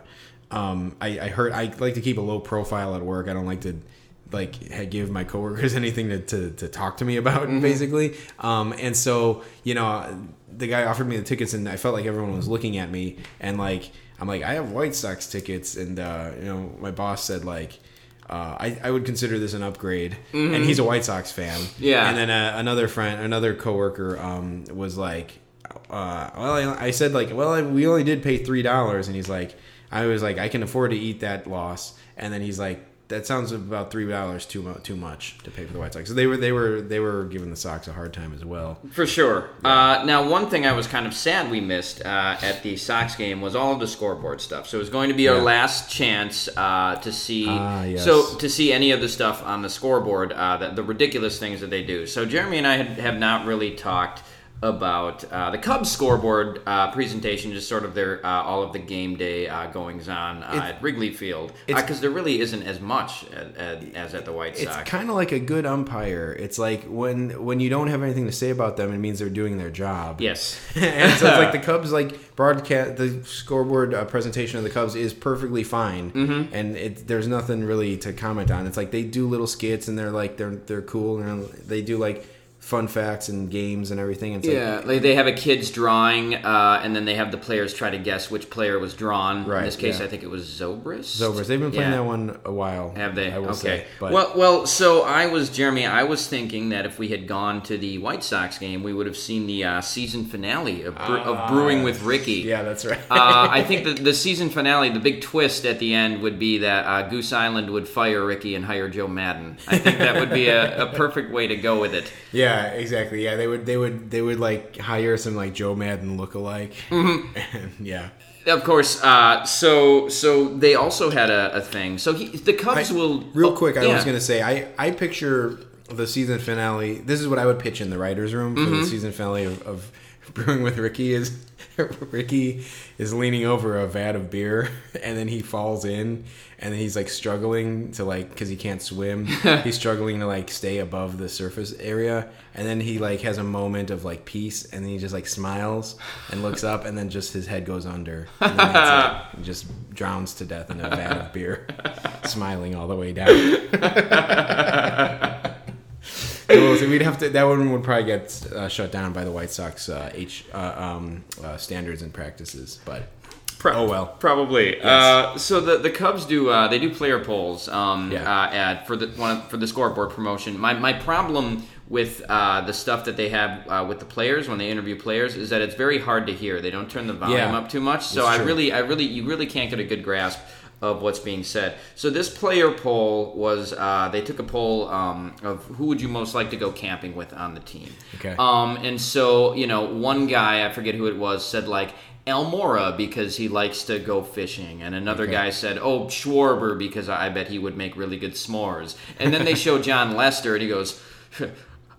um, I, I heard I like to keep a low profile at work. I don't like to like give my coworkers anything to, to, to talk to me about basically um, and so you know the guy offered me the tickets and i felt like everyone was looking at me and like i'm like i have white sox tickets and uh, you know my boss said like uh, I, I would consider this an upgrade, and he's a White Sox fan. Yeah. and then uh, another friend, another coworker, um, was like, uh, "Well, I, I said like, well, I, we only did pay three dollars," and he's like, "I was like, I can afford to eat that loss," and then he's like, "That sounds about three dollars too mu- too much to pay for the White Sox." So they were they were they were giving the Sox a hard time as well. For sure. Uh, now, one thing I was kind of sad we missed uh, at the Sox game was all of the scoreboard stuff. So it was going to be our Yeah. last chance uh, to see. Ah, yes. So to see any of the stuff on the scoreboard, uh, the, the ridiculous things that they do. So Jeremy and I had, have not really talked about uh, the Cubs scoreboard uh, presentation, just sort of their uh, all of the game day uh, goings on uh, at Wrigley Field, because there really isn't as much as, as at the White Sox. It's kind of like a good umpire. It's like when when you don't have anything to say about them, it means they're doing their job. yes. and so it's like the Cubs like broadcast the scoreboard uh, presentation of the Cubs is perfectly fine, mm-hmm. and it, there's nothing really to comment on. It's like they do little skits and they're like they're they're cool and they do like fun facts and games and everything. It's Yeah, like, like they have a kid's drawing, uh, and then they have the players try to guess which player was drawn. Right. In this case, yeah. I think it was Zobrist. Zobrist. They've been playing Yeah. that one a while. Have they? Okay. say. But well, well. So I was Jeremy. I was thinking that if we had gone to the White Sox game, we would have seen the uh, season finale of, bre- of Brewing with Ricky. yeah, that's right. uh, I think that the season finale, the big twist at the end, would be that uh, Goose Island would fire Ricky and hire Joe Maddon. I think that would be a, a perfect way to go with it. yeah, exactly. Yeah, they would they would they would like hire some like Joe Maddon lookalike. Mm-hmm. yeah. Of course. Uh, so so they also had a, a thing. So he, the Cubs I- will real quick. I yeah. was gonna say I I picture the season finale. This is what I would pitch in the writers' room for Mm-hmm. the season finale of, of Brewing with Ricky. Is Ricky is leaning over a vat of beer and then he falls in and then he's like struggling to like because he can't swim. he's struggling to like stay above the surface area and then he like has a moment of like peace and then he just like smiles and looks up and then just his head goes under. And just drowns to death in a vat of beer, smiling all the way down. So we'd have to. That one would probably get uh, shut down by the White Sox uh, H uh, um, uh, standards and practices. But Pro- oh well. Probably. Uh, so the the Cubs do uh, they do player polls um, Yeah. uh, at for the one for the scoreboard promotion. My my problem with uh, the stuff that they have uh, with the players when they interview players is that it's very hard to hear. They don't turn the volume Yeah. up too much. So I really I really you really can't get a good grasp of what's being said. So this player poll was uh, they took a poll um, of who would you most like to go camping with on the team. Okay. Um, and so you know one guy I forget who it was said like. Almora because he likes to go fishing, and another Okay. guy said, "Oh, Schwarber because I bet he would make really good s'mores." And then they show Jon Lester, and he goes,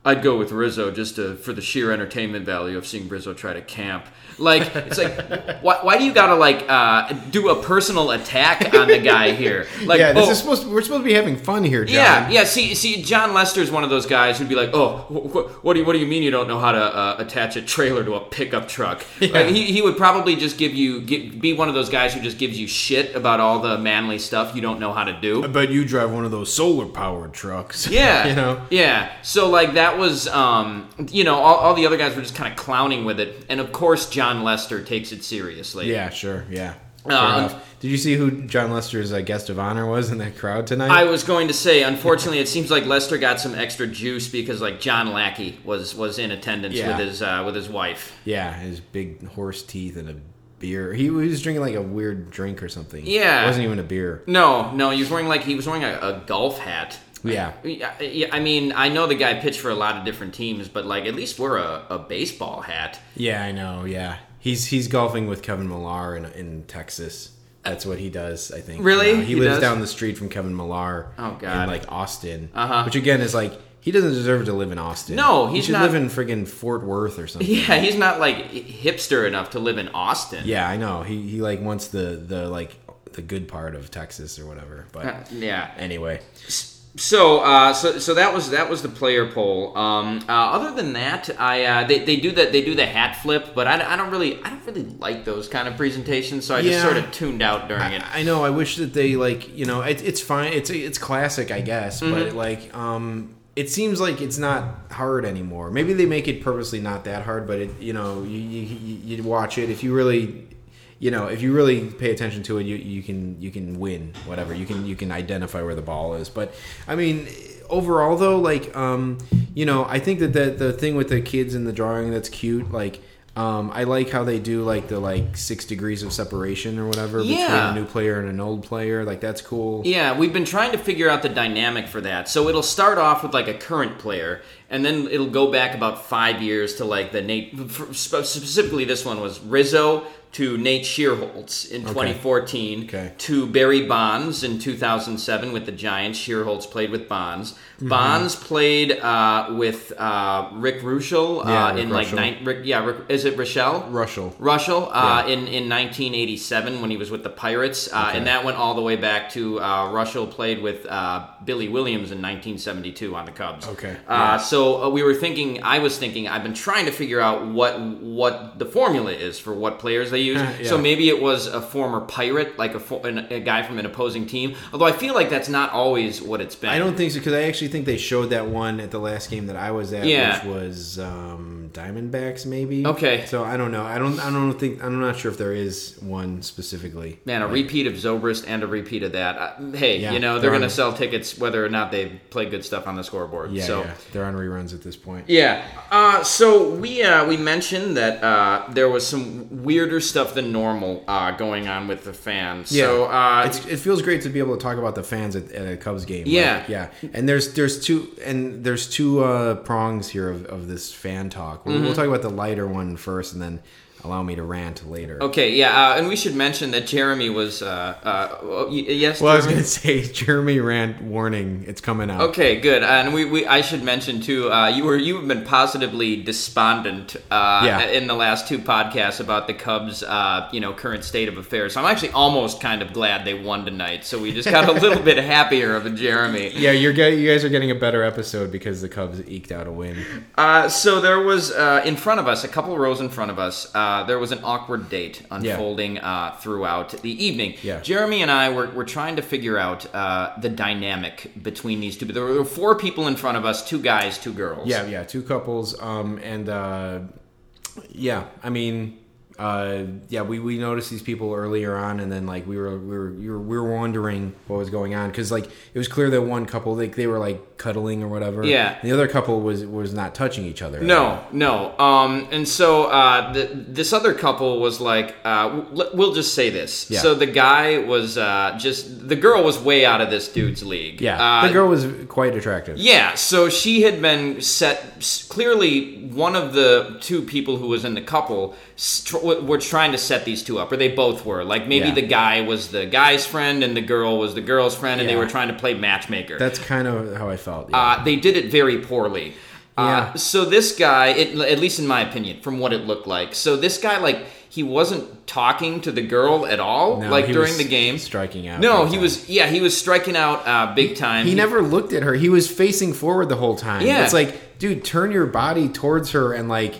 "I'd go with Rizzo just to, for the sheer entertainment value of seeing Rizzo try to camp." Like it's like, why, why do you gotta like uh, do a personal attack on the guy here? Like, yeah, this oh, is supposed. To, we're supposed to be having fun here, Jon. yeah, yeah. See, see, Jon Lester's one of those guys who'd be like, "Oh, wh- wh- what do you what do you mean you don't know how to uh, attach a trailer to a pickup truck?" Like, he, he would probably just give you get, be one of those guys who just gives you shit about all the manly stuff you don't know how to do. But you drive one of those solar powered trucks. Yeah, you know. Yeah. So like that was, um, you know, all, all the other guys were just kind of clowning with it, and of course Jon Lester takes it seriously. Yeah, sure. Yeah. Uh. Did you see who Jon Lester's uh, guest of honor was in that crowd tonight? I was going to say, unfortunately, it seems like Lester got some extra juice because like John Lackey was was in attendance Yeah. with his uh, with his wife. yeah, his big horse teeth and a beer. He was drinking like a weird drink or something. Yeah. it wasn't even a beer. No, no, he was wearing like he was wearing a, a golf hat. Yeah. Yeah, I mean, I know the guy pitched for a lot of different teams, but like at least wear a, a baseball hat. Yeah, I know. Yeah, he's he's golfing with Kevin Millar in in Texas. That's what he does. I think. Really? now. he, He lives does? down the street from Kevin Millar. Oh, God. In like Austin. Uh-huh. Which again is like he doesn't deserve to live in Austin. No, he should not- live in friggin' Fort Worth or something. Yeah, he's not like hipster enough to live in Austin. Yeah, I know. He he like wants the the like the good part of Texas or whatever. But Uh, yeah. anyway, So, uh, so, so that was that was the player poll. Um, uh, other than that, I uh, they, they do that they do the hat flip, but I, I don't really I don't really like those kind of presentations. So I just sort of tuned out during it. I know. I wish that they like you know it, it's fine. It's it's classic, I guess, Mm-hmm. but like um, it seems like it's not hard anymore. Maybe they make it purposely not that hard, but it you know you, you you watch it if you really. You know, if you really pay attention to it, you, you can you can win whatever you can you can identify where the ball is. But I mean, overall though, like um, you know, I think that the the thing with the kids in the drawing that's cute. Like um, I like how they do like the like six degrees of separation or whatever between a new player and an old player. Like that's cool. Yeah, we've been trying to figure out the dynamic for that. So it'll start off with like a current player, and then it'll go back about five years to like the Nate. Specifically, this one was Rizzo to Nate Schierholtz in 2014, Okay. to Barry Bonds in 2007 with the Giants. Schierholtz played with Bonds. Mm-hmm. Bonds played uh, with uh, Rick Reuschel uh, Yeah, Rick in like Reuschel. nine. Rick, yeah, Rick, is it Rochelle? Russell. Russell uh, Yeah. in in 1987 when he was with the Pirates, uh, Okay. and that went all the way back to uh, Russell played with uh, Billy Williams in 1972 on the Cubs. Okay, uh, yeah. so uh, we were thinking. I was thinking. I've been trying to figure out what what the formula is for what players they use. Yeah. So maybe it was a former Pirate, like a, fo- an, a guy from an opposing team. Although I feel like that's not always what it's been. I don't think so because I actually think they showed that one at the last game that I was at, Yeah. which was um, Diamondbacks, maybe. Okay. So I don't know. I don't. I don't think. I'm not sure if there is one specifically. Man, a repeat of Zobrist and a repeat of that. Uh, hey, Yeah, you know they're they're going to sell tickets whether or not they play good stuff on the scoreboard. Yeah, so. yeah. They're on reruns at this point. Yeah. Uh, so we uh, we mentioned that uh, there was some weirder stuff than normal uh, going on with the fans. Yeah, So uh, it's, it feels great to be able to talk about the fans at, at a Cubs game. Yeah. Like, yeah, and there's there's two and there's two uh, prongs here of, of this fan talk. We'll, Mm-hmm. we'll talk about the lighter one first, and then allow me to rant later. okay. Yeah. Uh, and we should mention that Jeremy was. Uh, uh, oh, y- yes. Well, I was gonna say Jeremy rant warning. It's coming out. Okay, good. And we, we I should mention too. Uh, you were you've been positively despondent uh, Yeah. in the last two podcasts about the Cubs, uh, you know, current state of affairs. So I'm actually almost kind of glad they won tonight. So we just got a little bit happier of a Jeremy. Yeah, you're get, you guys are getting a better episode because the Cubs eked out a win. Uh, so there was uh, in front of us, a couple rows in front of us, uh, there was an awkward date unfolding uh, throughout the evening. Yeah. Jeremy and I were, were trying to figure out uh, the dynamic between these two. There were four people in front of us, two guys, two girls. Yeah, yeah, two couples. Um, and uh, yeah, I mean, uh, yeah, we, we noticed these people earlier on, and then like we were we were we were, we were wondering what was going on because like it was clear that one couple like they were like cuddling or whatever. Yeah. And the other couple was was not touching each other. No, no. Um, and so uh, the, this other couple was like, uh, w- we'll just say this. Yeah. So the guy was uh, just, the girl was way out of this dude's league. Yeah, Uh, the girl was quite attractive. Yeah, so she had been set. Clearly, one of the two people who was in the couple st- were trying to set these two up, or they both were. Like maybe Yeah. the guy was the guy's friend and the girl was the girl's friend, and they were trying to play matchmaker. That's kind of how I felt. Yeah. Uh, they did it very poorly. Uh, Yeah. so this guy, it, at least in my opinion, from what it looked like, so this guy like he wasn't talking to the girl at all, No, like he during the game. striking out No, he time. was yeah, he was striking out uh, big time. He never looked at her. He was facing forward the whole time. Yeah. It's like, dude, turn your body towards her and like,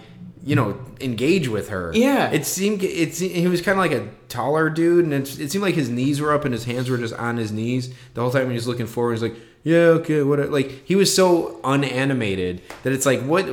you know, engage with her. Yeah. It seemed it's he was kind of like a taller dude, and it, it seemed like his knees were up and his hands were just on his knees the whole time. He was looking forward. He's like, yeah, okay, what? Like he was so unanimated that it's like, what?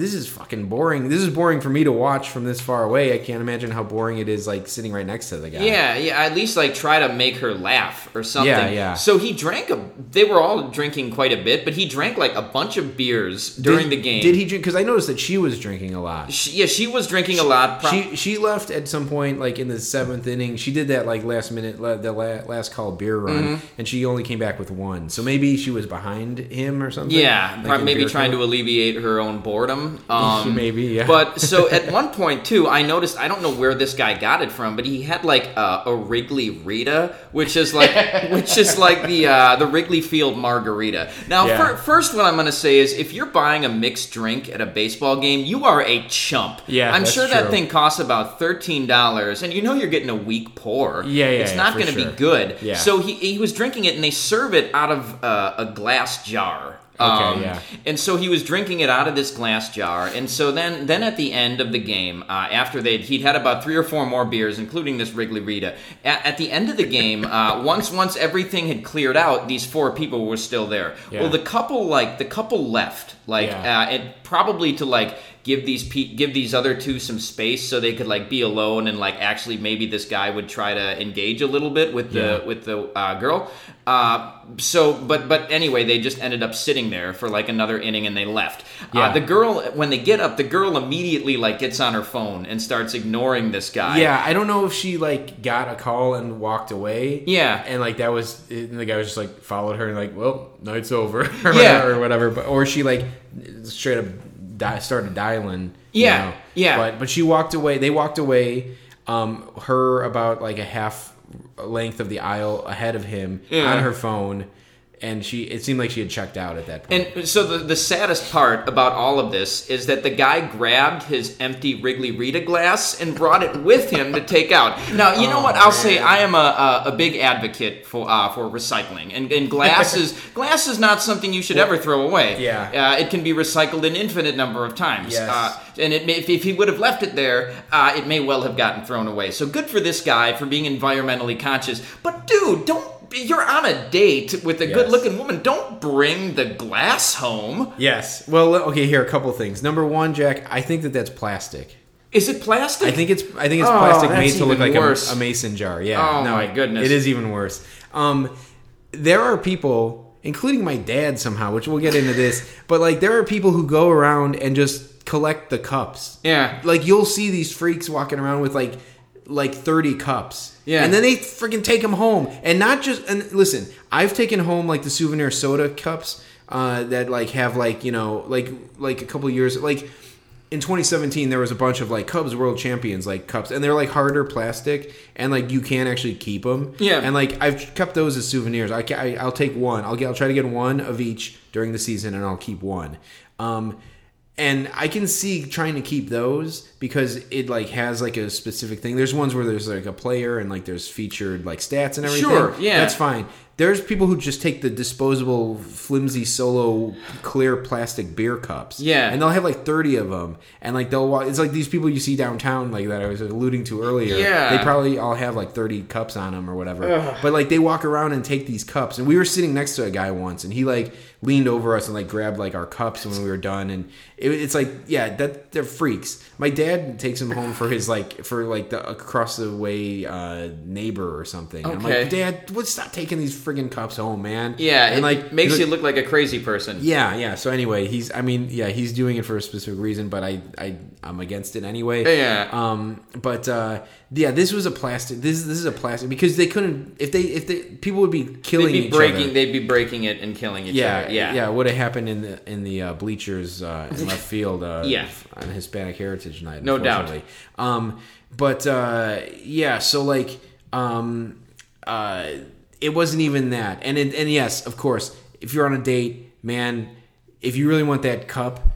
This is fucking boring. This is boring for me to watch from this far away. I can't imagine how boring it is like sitting right next to the guy. Yeah, yeah. At least like try to make her laugh or something. Yeah, yeah. So he drank a. They were all drinking quite a bit, but he drank like a bunch of beers during Did- the game. Did he drink? Because I noticed that she was drinking a lot. She, yeah, she was drinking a lot. Pro- she she left at some point like in the seventh inning she did that like last minute the last call beer run Mm-hmm. and she only came back with one so maybe she was behind him or something Yeah, Like maybe trying to alleviate her own boredom. Um, Maybe, yeah. But so at one point too, I noticed I don't know where this guy got it from, but he had like a, a Wrigley Rita, which is like which is like the uh, the Wrigley Field margarita. Now, Yeah. fir- first, what I'm going to say is, if you're buying a mixed drink at a baseball game, you are a chump. Yeah, I'm sure that true. thing costs about thirteen dollars, and you know you're getting a weak pour. Yeah, yeah, It's not for going to sure. be good. Yeah. So he he was drinking it, and they serve it out of uh, a glass jar. Um, yeah. And so he was drinking it out of this glass jar. And so then, then at the end of the game, uh, after they'd he'd had about three or four more beers, including this Wrigley Rita. At, at the end of the game, uh, once once everything had cleared out, these four people were still there. Yeah. Well, the couple like the couple left, like Yeah. uh, and probably to like give these pe- give these other two some space so they could like be alone and like actually maybe this guy would try to engage a little bit with the Yeah. with the uh, girl. Uh, so, but but anyway, they just ended up sitting there for like another inning and they left. Yeah. Uh, the girl, when they get up, the girl immediately like gets on her phone and starts ignoring this guy. Yeah, I don't know if she like got a call and walked away. Yeah. and like that was and the guy was just like followed her and like, well, night's over, or Yeah. whatever, or whatever. But or she like straight up di- started dialing. you Yeah, know. yeah. But but she walked away. They walked away. Um, her about like a half length of the aisle ahead of him Yeah. on her phone, and she it seemed like she had checked out at that point. And so the, the saddest part about all of this is that the guy grabbed his empty Wrigley Rita glass and brought it with him to take out. Now, you know what? I'll say I am a, a, a big advocate for uh, for recycling, and, and glass is glass is not something you should ever throw away. Yeah. uh, it can be recycled an infinite number of times. Yes. Uh, and it may, if, if he would have left it there, uh, it may well have gotten thrown away. So good for this guy for being environmentally conscious. But dude, don't. You're on a date with a Yes. good-looking woman. Don't bring the glass home. yes. Well, okay. Here, are a couple things. Number one, Jack. I think that that's plastic. Is it plastic? I think it's I think it's Oh, plastic made to look like a, a mason jar. Yeah. Oh, no, my goodness. It is even worse. Um, there are people, including my dad somehow, which we'll get into this, but like there are people who go around and just collect the cups. Yeah. Like you'll see these freaks walking around with like like 30 cups. Yeah. And then they freaking take them home. And not just and listen, I've taken home like the souvenir soda cups uh that like have like, you know, like like a couple years like in 2017 there was a bunch of like Cubs World Champions like cups and they're like harder plastic and like you can actually keep them. Yeah. And like I've kept those as souvenirs. I, I I'll take one. I'll get I'll try to get one of each during the season and I'll keep one. Um and I can see trying to keep those because it like has like a specific thing. There's ones where there's like a player and like there's featured like stats and everything. Sure, yeah. That's fine. There's people who just take the disposable flimsy solo clear plastic beer cups. Yeah. And they'll have like 30 of them and like they'll it's like these people you see downtown like that I was alluding to earlier. Yeah. They probably all have like 30 cups on them or whatever. But like they walk around and take these cups. And we were sitting next to a guy once and he like leaned over us and like grabbed like our cups when we were done and it, it's like yeah, that they're freaks. My dad takes them home for his like for like the across the way uh neighbor or something. I'm Okay. like, "Dad, what stop taking these friggin' cups home, man." yeah, and it like makes you look- like a crazy person. yeah, yeah. So anyway, he's I mean, yeah, he's doing it for a specific reason, but I I I'm against it anyway. Yeah. Um but uh yeah, this was a plastic this this is a plastic because they couldn't if they if they people would be killing They'd be each breaking. other. They'd be breaking it and killing each yeah, other. Yeah, yeah. Would have happened in the in the uh, bleachers uh, in left field? Uh, Yeah. on Hispanic Heritage Night. No doubt. Um, but uh, yeah, so like, um, uh, it wasn't even that. And it, and yes, of course, if you're on a date, man, if you really want that cup,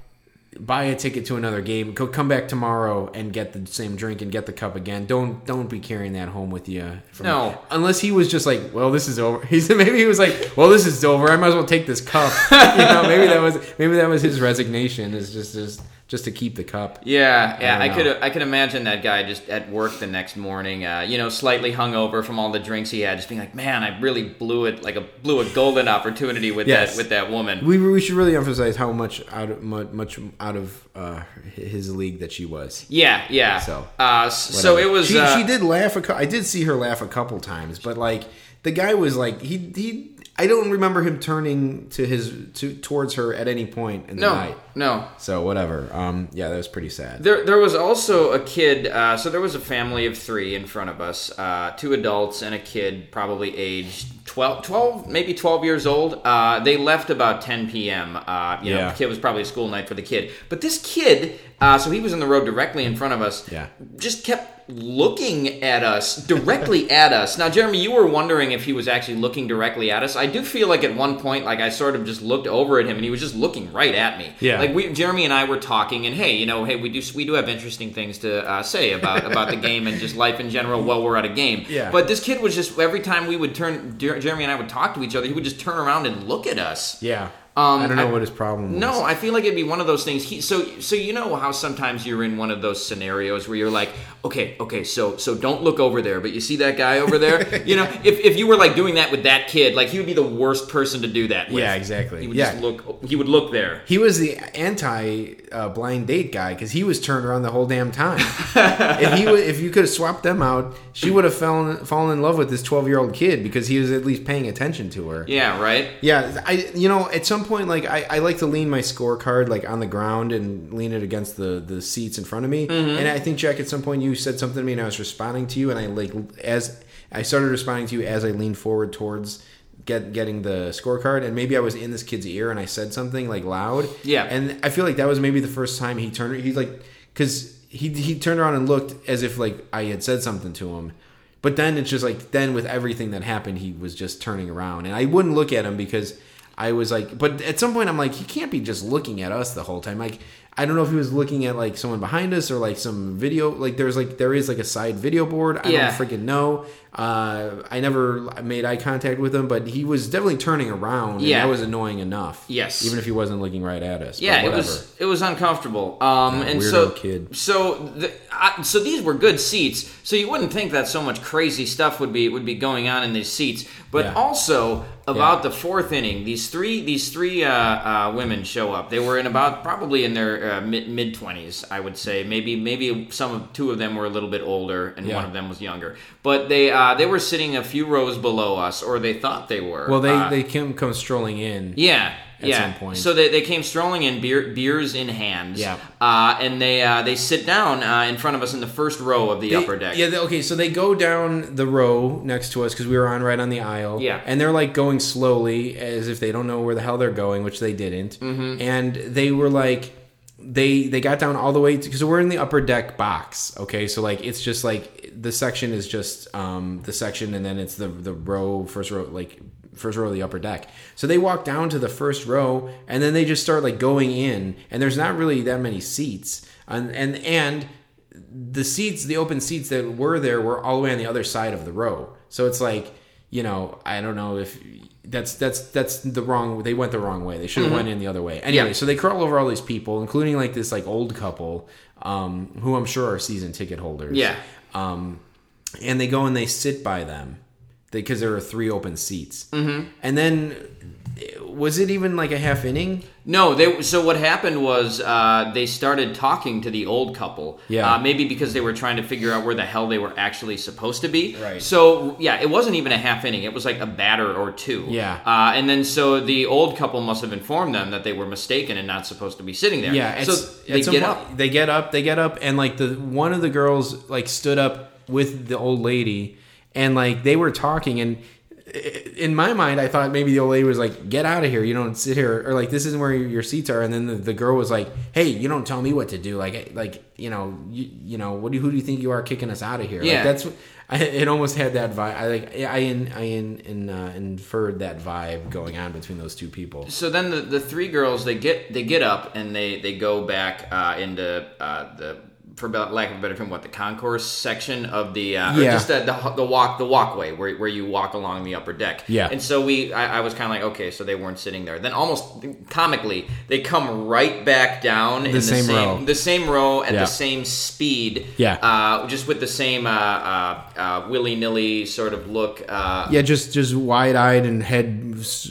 buy a ticket to another game. Go come back tomorrow and get the same drink and get the cup again. Don't don't be carrying that home with you. From, No. unless he was just like, well, this is over. He said maybe he was like, well, this is over. I might as well take this cup. you know, maybe that was maybe that was his resignation is just just just to keep the cup. Yeah, yeah, I I, could. I could imagine that guy just at work the next morning, uh, you know, slightly hungover from all the drinks he had, just being like, "Man, I really blew it, like a blew a golden opportunity with Yes. that with that woman." We, we should really emphasize how much out of mu- much out of uh, his league that she was. Yeah, yeah. So, uh, so it was. She, uh, she did laugh. A I did see her laugh a couple times, but like the guy was like he he. I don't remember him turning to his to towards her at any point in the No, night. no. So whatever. Um, yeah, that was pretty sad. There, there was also a kid. Uh, so there was a family of three in front of us, uh, two adults and a kid, probably aged 12, 12 maybe 12 years old. Uh, they left about 10 p.m. Uh, you know, Yeah. the kid was probably a school night for the kid. But this kid, Uh, so he was in the road directly in front of us. Yeah. Just kept looking at us, directly at us. Now, Jeremy, you were wondering if he was actually looking directly at us. I do feel like at one point, like I sort of just looked over at him and he was just looking right at me. Yeah. Like we, Jeremy and I were talking, and hey, you know, hey, we do we do have interesting things to uh, say about about the game and just life in general while we're at a game. Yeah. But this kid was just every time we would turn, Jeremy and I would talk to each other, he would just turn around and look at us. Yeah. Um, I don't know I- what his problem was. No, I feel like it'd be one of those things. He, so, so you know how sometimes you're in one of those scenarios where you're like, okay, okay, so, so don't look over there, but you see that guy over there. you know, if, if you were like doing that with that kid, like he would be the worst person to do that with. Yeah, exactly. He would Yeah. just look. He would look there. He was the anti uh, blind date guy because he was turned around the whole damn time. if he would, if you could have swapped them out, she would have fallen fallen in love with this twelve year old kid because he was at least paying attention to her. Yeah, right. Yeah, I you know at some point like I, I like to lean my scorecard like on the ground and lean it against the the seats in front of me. Mm-hmm. And I think Jack at some point you said something to me and I was responding to you and I like as I started responding to you as I leaned forward towards get getting the scorecard and maybe I was in this kid's ear and I said something like loud. Yeah. And I feel like that was maybe the first time he turned he's like cuz he he turned around and looked as if like I had said something to him. But then it's just like then with everything that happened, he was just turning around, and I wouldn't look at him because I was like. But at some point, I'm like, he can't be just looking at us the whole time. Like I don't know if he was looking at like someone behind us or like some video. Like there's like there is like a side video board. I Yeah. don't freaking know. Uh, I never made eye contact with him, but he was definitely turning around. and Yeah. that was annoying enough. Yes. even if he wasn't looking right at us. Yeah, it was it was uncomfortable. Um, Yeah, and so kid. so the, I, so these were good seats. So you wouldn't think that so much crazy stuff would be would be going on in these seats. But Yeah. also about Yeah. the fourth inning, these three these three uh, uh, women show up. They were in about probably in their uh, mid twenties, I would say. Maybe maybe some of two of them were a little bit older, and Yeah. one of them was younger. But they uh, they were sitting a few rows below us, or they thought they were. Well, they Uh, they came come strolling in. yeah. At yeah. some point. So they, they came strolling in, beer, beers in hands. Yeah. Uh, and they uh, they sit down uh, in front of us in the first row of the They- upper deck. Yeah, they- okay, so they go down the row next to us because we were on right on the aisle. Yeah. And they're like going slowly as if they don't know where the hell they're going, which they didn't. Mm-hmm. And they were like, they they got down all the way because we're in the upper deck box. Okay, so like it's just like the section is just um the section and then it's the the row first row like first row of the upper deck. So they walk down to the first row and then they just start like going in and there's not really that many seats. And and and the seats, the open seats that were there were all the way on the other side of the row. So it's like, you know, I don't know if that's that's that's the wrong they went the wrong way. They should have went in the other way. Anyway, Yeah. so they crawl over all these people, including like this like old couple, um, who I'm sure are season ticket holders. Yeah. Um, and they go and they sit by them because there are three open seats. Mm-hmm. And then was it even like a half inning? No, they. So what happened was uh, they started talking to the old couple. Yeah. Uh, maybe because they were trying to figure out where the hell they were actually supposed to be. Right. So yeah, it wasn't even a half inning. It was like a batter or two. Yeah. Uh, and then so the old couple must have informed them that they were mistaken and not supposed to be sitting there. Yeah, So they get point, up. They get up. They get up, and like the one of the girls like stood up with the old lady, and like they were talking, and in my mind, I thought maybe the old lady was like, "Get out of here! You don't sit here," or like, "This isn't where your, seats are." And then the, the girl was like, "Hey, you don't tell me what to do. Like, like you know, you, you know, what do you, who do you think you are kicking us out of here?" Yeah. like, that's. I, it almost had that vibe. I like. I in, I in, in, uh, inferred that vibe going on between those two people. so then the, the three girls they get they get up and they they go back uh, into uh, the for lack of a better term what the concourse section of the uh, Yeah. just the, the the walk the walkway where, where you walk along the upper deck Yeah. and so we I, I was kind of like okay so they weren't sitting there then almost comically they come right back down in the same row. the same row at Yeah. the same speed Yeah. uh, just with the same uh, uh, uh, willy nilly sort of look uh, Yeah, just just wide eyed and head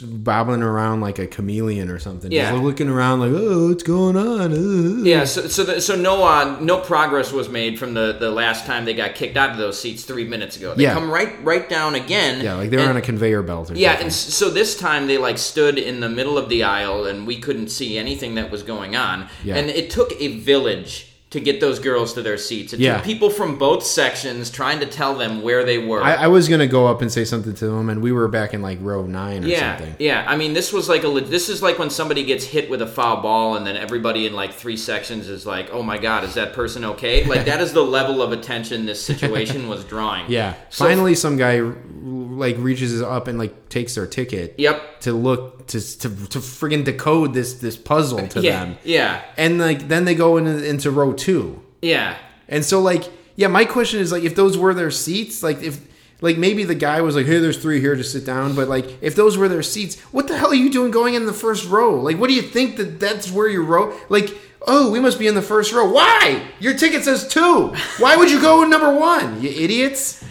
bobbling around like a chameleon or something. Yeah. just looking around like, oh, what's going on? Uh." Yeah, so so, the, so no uh, no progress was made from the, the last time they got kicked out of those seats three minutes ago. They Yeah. come right right down again. yeah, like they were and- on a conveyor belt or yeah, something. and so this time they like stood in the middle of the aisle and we couldn't see anything that was going on. Yeah. And it took a village to get those girls to their seats. It Yeah. people from both sections trying to tell them where they were. I, I was gonna go up and say something to them, and we were back in like row nine or yeah, something. yeah. I mean, this was like a. This is like when somebody gets hit with a foul ball, and then everybody in like three sections is like, "Oh my God, is that person okay?" Like that is the level of attention this situation was drawing. Yeah. So- Finally, some guy like reaches up and like takes their ticket. Yep. To look to to to friggin' decode this this puzzle to Yeah. them. Yeah. And like then they go into into row two. Yeah. And so like yeah, my question is like if those were their seats, like if like maybe the guy was like, "Hey, there's three here, to sit down." But like, if those were their seats, what the hell are you doing going in the first row? Like, what do you think that that's where you row? Like, oh, we must be in the first row. Why? Your ticket says two. Why would you go in number one? You idiots.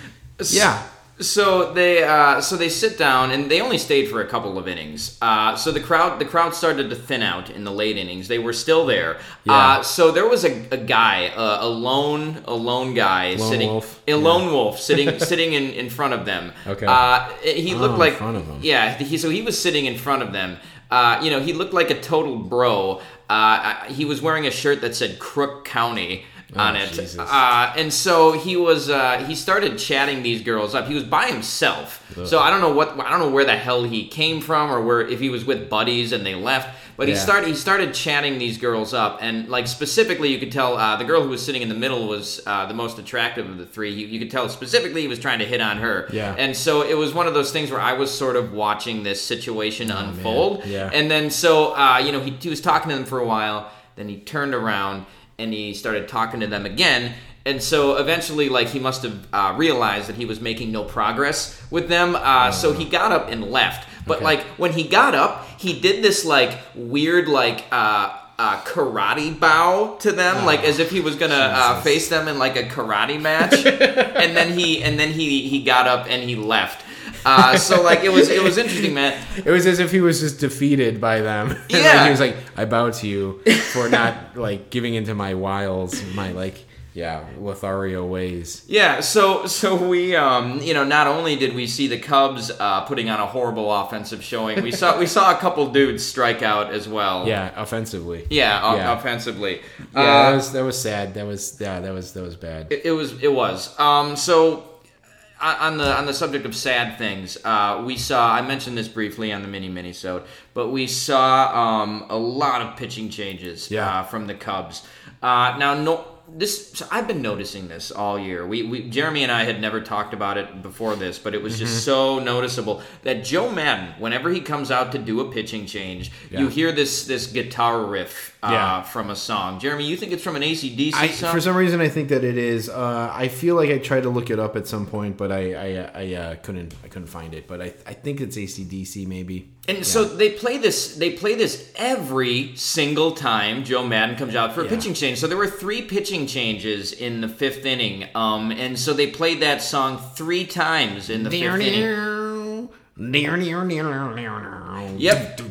Yeah. So they uh, so they sit down and they only stayed for a couple of innings. Uh, so the crowd the crowd started to thin out in the late innings. They were still there. Yeah. Uh, so there was a, a guy, uh, a lone a lone guy Lone sitting wolf. a lone wolf sitting sitting in, in front of them. Okay. Uh, he looked in like front of 'em. yeah. He, so he was sitting in front of them. Uh, you know, he looked like a total bro. Uh, he was wearing a shirt that said Crook County on Oh, it. Uh, and so he was uh, he started chatting these girls up. He was by himself, so I don't know what I don't know where the hell he came from or where if he was with buddies and they left. But he started he started chatting these girls up, and like specifically, you could tell uh, the girl who was sitting in the middle was uh, the most attractive of the three. You, you could tell specifically he was trying to hit on her. Yeah. And so it was one of those things where I was sort of watching this situation unfold. Oh, Yeah. And then so uh, you know he, he was talking to them for a while. Then he turned around and he started talking to them again. And so eventually, like he must have uh, realized that he was making no progress with them. Uh, so he got up and left. But Okay. like when he got up, he did this like weird like. Uh, uh, karate bow to them, like as if he was gonna uh, face them in like a karate match, and then he and then he he got up and he left. Uh, so like it was it was interesting, man. It was as if he was just defeated by them. And, like, Yeah. he was like, I bow to you for not like giving into my wiles, my like yeah, Lothario ways. Yeah, so so we um you know not only did we see the Cubs uh, putting on a horrible offensive showing, we saw we saw a couple dudes strike out as well. Yeah, offensively. yeah, o- Yeah. offensively. Yeah, Uh, that was that was sad. That was yeah, that was that was bad. It, it was. It was. Um. So, on on the on the subject of sad things, uh, we saw. I mentioned this briefly on the mini mini but we saw um a lot of pitching changes. Yeah. Uh, from the Cubs. Uh. Now, no. This so I've been noticing this all year. We, we Jeremy and I had never talked about it before this, but it was Mm-hmm. just so noticeable that Joe Maddon, whenever he comes out to do a pitching change, you hear this this guitar riff uh, Yeah. from a song. Jeremy, you think it's from an ACDC I, song? for some reason, I think that it is. Uh, I feel like I tried to look it up at some point, but I I, I uh, couldn't I couldn't find it. But I I think it's ACDC maybe. And so they play this. They play this every single time Joe Maddon comes out for a Yeah. pitching change. So there were three pitching changes in the fifth inning. Um, and so they played that song three times in the fifth inning. Yep.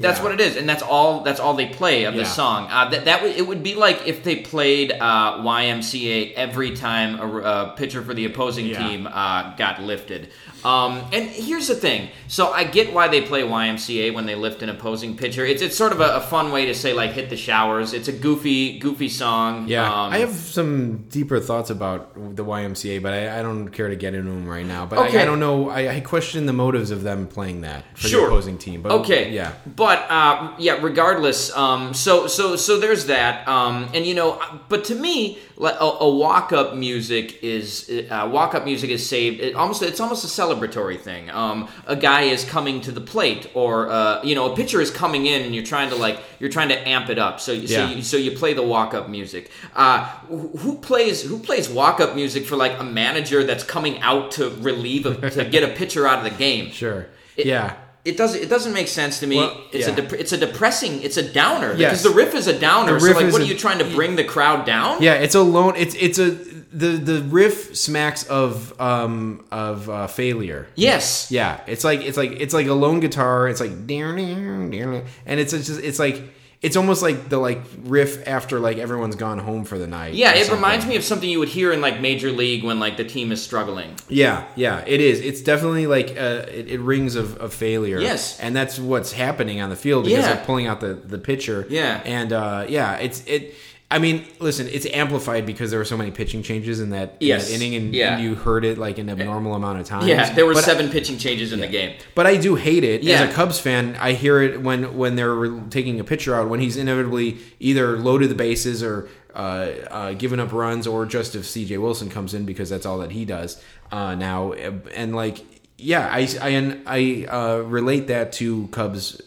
That's what it is, and that's all. That's all they play of the Yeah. song. Uh, that that would it would be like if they played uh, YMCA every time a, a pitcher for the opposing Yeah. team uh, got lifted. Um, and here's the thing. So I get why they play YMCA when they lift an opposing pitcher. It's it's sort of a, a fun way to say like hit the showers. It's a goofy goofy song. Yeah, Um, I have some deeper thoughts about the YMCA, but I, I don't care to get into them right now. But Okay. I, I don't know. I, I question the motives of them playing that for Sure. the opposing team. But Okay. yeah, But uh, yeah, regardless, um, so so so there's that. Um, and you know, but to me, a, a walk up music is uh, walk up music is saved. It almost it's almost a celebratory thing. Um, a guy is coming to the plate, or uh, you know, a pitcher is coming in, and you're trying to like you're trying to amp it up. So so Yeah. you, so you play the walk up music. Uh, who who plays who plays walk up music for like a manager that's coming out to relieve a, to get a pitcher out of the game? sure. It- yeah, It doesn't. It doesn't make sense to me. Well, it's yeah. a it's a depressing. It's a downer Yes. because the riff is a downer. So like, what a- are you trying to bring the crowd down? yeah. It's a lone. It's it's a the the riff smacks of um of uh, failure. Yes. Yeah, it's like it's like it's like a lone guitar. It's like and it's just it's like it's almost like the like riff after like everyone's gone home for the night. Yeah, it something. reminds me of something you would hear in like Major League when like the team is struggling. Yeah, yeah, it is. It's definitely like uh, it, it rings of, of failure. Yes. and that's what's happening on the field because Yeah. they're pulling out the the pitcher. Yeah. and uh, yeah, it's it. I mean, listen, it's amplified because there were so many pitching changes in that, in that inning, and, Yeah. and you heard it like an abnormal amount of times. Yeah, there were But- seven pitching changes in the game. But I do hate it Yeah. as a Cubs fan. I hear it when when they're taking a pitcher out when he's inevitably either loaded the bases or uh, uh, given up runs, or just if C.J. Wilson comes in because that's all that he does uh, now. And like, yeah, I I I uh, relate that to Cubs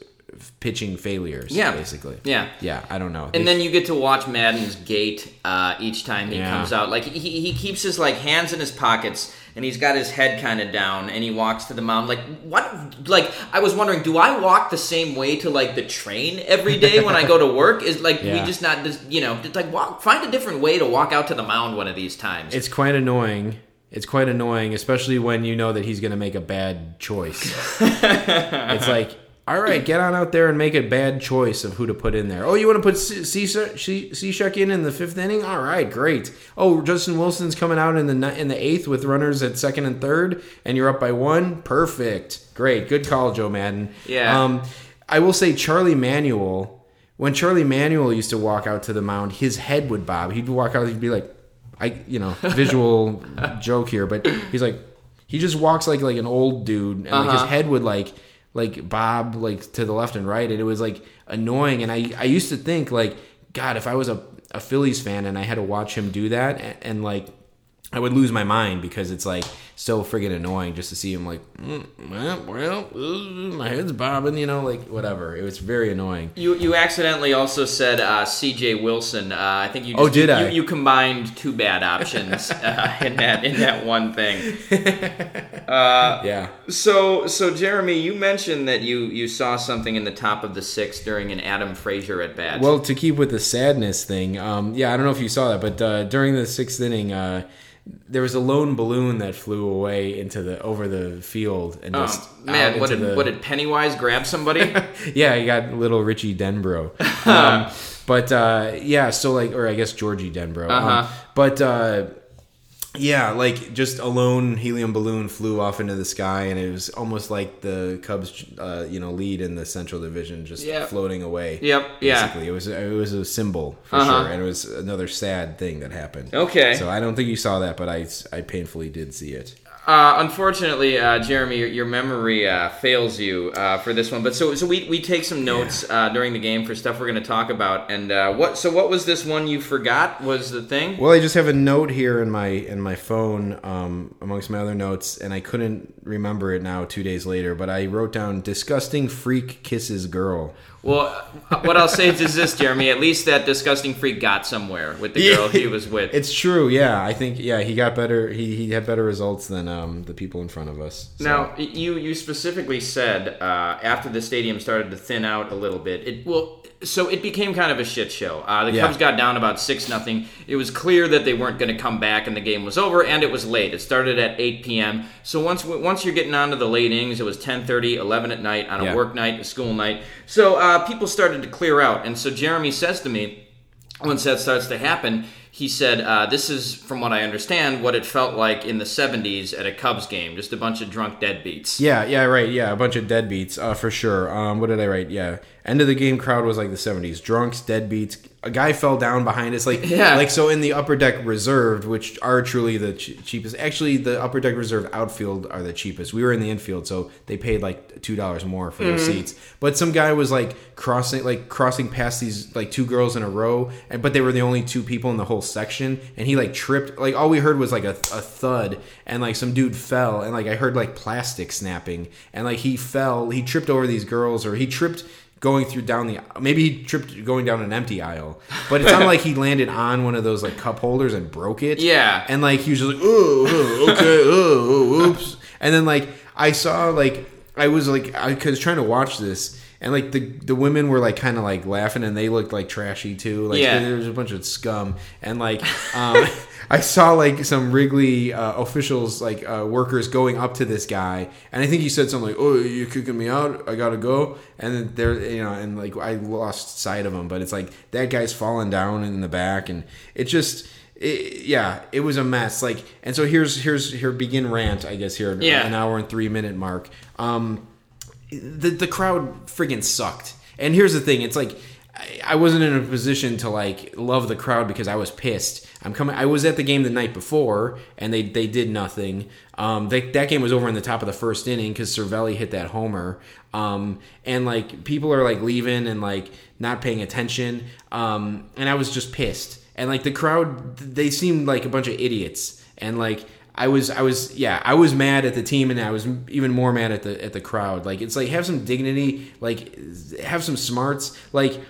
pitching failures. Yeah. basically. Yeah. yeah. I don't know. And then you get to watch Maddon's gait uh, each time he Yeah. comes out. Like he, he keeps his like hands in his pockets and he's got his head kind of down and he walks to the mound. Like what? Like I was wondering, do I walk the same way to like the train every day when I go to work? Is like we just not just you know like walk find a different way to walk out to the mound one of these times. It's quite annoying. It's quite annoying, especially when you know that he's going to make a bad choice. it's like, all right, get on out there and make a bad choice of who to put in there. Oh, you want to put Shuck in in the fifth inning? All right, great. Oh, Justin Wilson's coming out in the in the eighth with runners at second and third, and you're up by one. Perfect, great, good call, Joe Maddon. Yeah. Um, I will say Charlie Manuel. When Charlie Manuel used to walk out to the mound, his head would bob. He'd walk out. He'd be like, I, you know, visual joke here, but he's like, he just walks like like an old dude, and like his Uh-huh. head would like like bob like to the left and right, and it was like annoying. And I I used to think like, God, if I was a a Phillies fan and I had to watch him do that, and, and like. I would lose my mind because it's like so friggin' annoying just to see him like, mm, well, well, uh, my head's bobbing, you know, like whatever. It was very annoying. You you accidentally also said uh, C.J. Wilson. Uh, I think you. Just, Oh, did you, I? You, combined two bad options uh, in that in that one thing. Yeah. So so Jeremy, you mentioned that you you saw something in the top of the sixth during an Adam Frazier at bat. Well, to keep with the sadness thing, um, yeah, I don't know if you saw that, but uh, during the sixth inning, uh, there was a lone balloon that flew away into the over the field and just Oh, out man, what did, the, what did Pennywise grab somebody? yeah, you got little Richie Denbrough. Um, but uh, yeah, so like, or I guess Georgie Denbrough. Um, Uh-huh. but uh, yeah, like just a lone helium balloon flew off into the sky, and it was almost like the Cubs, uh, you know, lead in the Central Division, just Yeah. floating away. Yep, yeah. Basically, it was it was a symbol for Uh-huh. sure, and it was another sad thing that happened. Okay. So I don't think you saw that, but I I painfully did see it. Uh, unfortunately, uh, Jeremy, your, your memory uh, fails you uh, for this one. But so so we, we take some notes uh, during the game for stuff we're going to talk about. And uh, what so what was this one you forgot was the thing? Well, I just have a note here in my in my phone, um, amongst my other notes, and I couldn't remember it now two days later. But I wrote down "disgusting freak kisses girl." Well, what I'll say is this, Jeremy. At least that disgusting freak got somewhere with the girl he was with. It's true, yeah. I think yeah, he got better. He he had better results than um, the people in front of us. So- Now, you you specifically said uh, after the stadium started to thin out a little bit, it well, so it became kind of a shit show. Uh, the Yeah. Cubs got down about six nothing. It was clear that they weren't going to come back, and the game was over. And it was late. It started at 8 p.m. So once once you're getting onto the late innings, it was 10:30, 11 at night on a Yeah. work night, a school night. So uh, people started to clear out, and so Jeremy says to me, once that starts to happen, he said, uh, "This is, from what I understand, what it felt like in the '70s at a Cubs game. Just a bunch of drunk deadbeats." Yeah, yeah, right. Yeah, a bunch of deadbeats, uh, for sure. Um, what did I write? Yeah, end of the game crowd was like the '70s. Drunks, deadbeats. A guy fell down behind us, like Yeah. like so in the upper deck reserved, which are truly the ch- cheapest. Actually, the upper deck reserve outfield are the cheapest. We were in the infield, so they paid like two dollars more for those mm-hmm. seats. But some guy was like crossing, like crossing past these like two girls in a row, and but they were the only two people in the whole section, and he like tripped. Like all we heard was like a, a thud, and like some dude fell, and like I heard like plastic snapping, and like he fell, he tripped over these girls, or he tripped going through down the maybe he tripped going down an empty aisle but it sounded like he landed on one of those like cup holders and broke it Yeah. and like he was just like oh, oh okay oh, oh oops and then like i saw like i was like i was trying to watch this and like the the women were like kind of like laughing and they looked like trashy too like Yeah. there was a bunch of scum and like um I saw like some Wrigley uh, officials, like uh, workers, going up to this guy, and I think he said something like, "Oh, you're kicking me out. I gotta go." And then there, you know, and like I lost sight of him, but it's like that guy's falling down in the back, and it just, it, yeah, it was a mess. Like, and so here's here's here begin rant, I guess here, Yeah. an hour and three minute mark. Um, the the crowd friggin' sucked. And here's the thing, it's like I, wasn't in a position to like love the crowd because I was pissed. I'm coming. I was at the game the night before, and they they did nothing. Um, they, that game was over in the top of the first inning because Cervelli hit that homer. Um, and like people are like leaving and like not paying attention. Um, and I was just pissed. And like the crowd, they seemed like a bunch of idiots. And like I was, I was, yeah, I was mad at the team, and I was even more mad at the at the crowd. Like it's like have some dignity, like have some smarts, like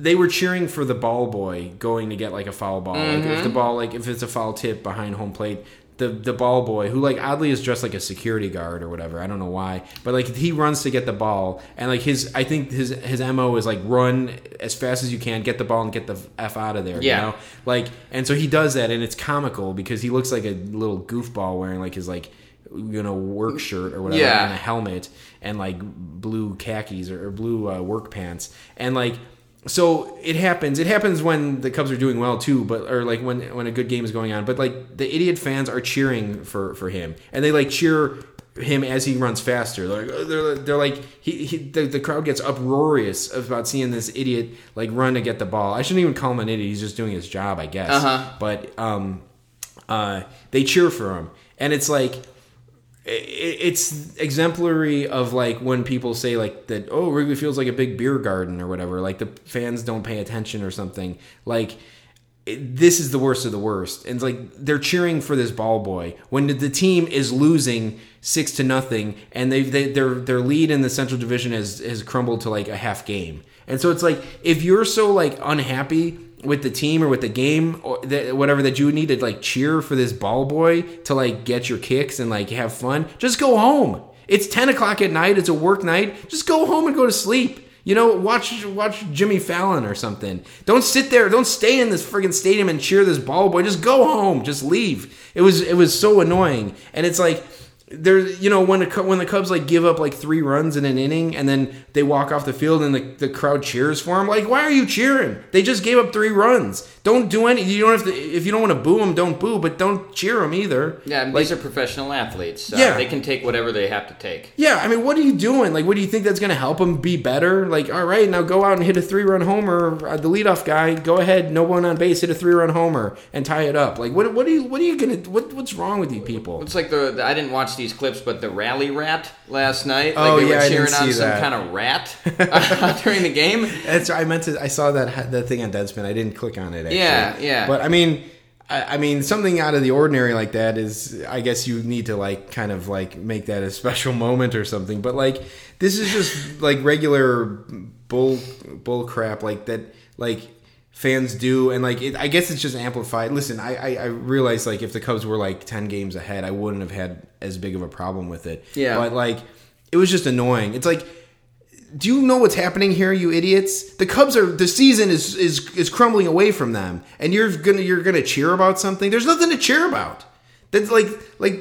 they were cheering for the ball boy going to get like a foul ball. Like if the ball, like if it's a foul tip behind home plate, the the ball boy who like oddly is dressed like a security guard or whatever. I don't know why, but like he runs to get the ball, and like his I think his his mo is like run as fast as you can, get the ball, and get the f out of there. Yeah. You know? Like, and so he does that, and it's comical because he looks like a little goofball wearing like his like you know work shirt or whatever Yeah. and a helmet and like blue khakis or, or blue uh, work pants and like so it happens. It happens when the cubs are doing well too but or like when when a good game is going on. But like the idiot fans are cheering for for him. And they like cheer him as he runs faster. They're like they're, they're like he, he the, the crowd gets uproarious about seeing this idiot like run to get the ball. I shouldn't even call him an idiot. He's just doing his job i guess. Uh-huh. but um uh they cheer for him. And it's like it's exemplary of like when people say like that oh Wrigley feels like a big beer garden or whatever like the fans don't pay attention or something. Like this is the worst of the worst. And it's like they're cheering for this ball boy when the- the team is losing six to nothing and they, they their their lead in the central division has has crumbled to like a half game. And so it's like if you're so like unhappy with the team or with the game or whatever that you need to like cheer for this ball boy to like get your kicks and like have fun just go home. It's 10 o'clock at night. It's a work night. Just go home and go to sleep. You know watch watch jimmy fallon or something. Don't sit there. Don't stay in this friggin' stadium and cheer this ball boy. Just go home. Just leave. It was it was so annoying. And it's like there you know when the when the Cubs like give up like three runs in an inning and then they walk off the field and the, the crowd cheers for them like why are you cheering? They just gave up three runs don't do any you don't have to if you don't want to boo them don't boo but don't cheer them either Yeah, like these are professional athletes. Uh, Yeah. they can take whatever they have to take. yeah I mean what are you doing like what do you think that's gonna help them be better like all right now go out and hit a three run homer uh, the leadoff guy go ahead no one on base hit a three run homer and tie it up like what what are you what are you gonna what what's wrong with you people It's like the, the- I didn't watch these clips, but the rally rat last night. Oh, like they yeah, were I cheering didn't on some that. kind of rat during the game. That's I meant to. I saw that that thing on Deadspin. I didn't click on it. Actually. Yeah, yeah. But I mean, I, I mean, something out of the ordinary like that is. I guess you need to like kind of like make that a special moment or something. But like, this is just like regular bull bull crap like that. Like fans do and like it, i guess it's just amplified listen I, I i realize like if the cubs were like 10 games ahead i wouldn't have had as big of a problem with it Yeah. but like it was just annoying it's like do you know what's happening here, you idiots? The Cubs are the season is is is crumbling away from them, and you're gonna you're gonna cheer about something. There's nothing to cheer about. That's like like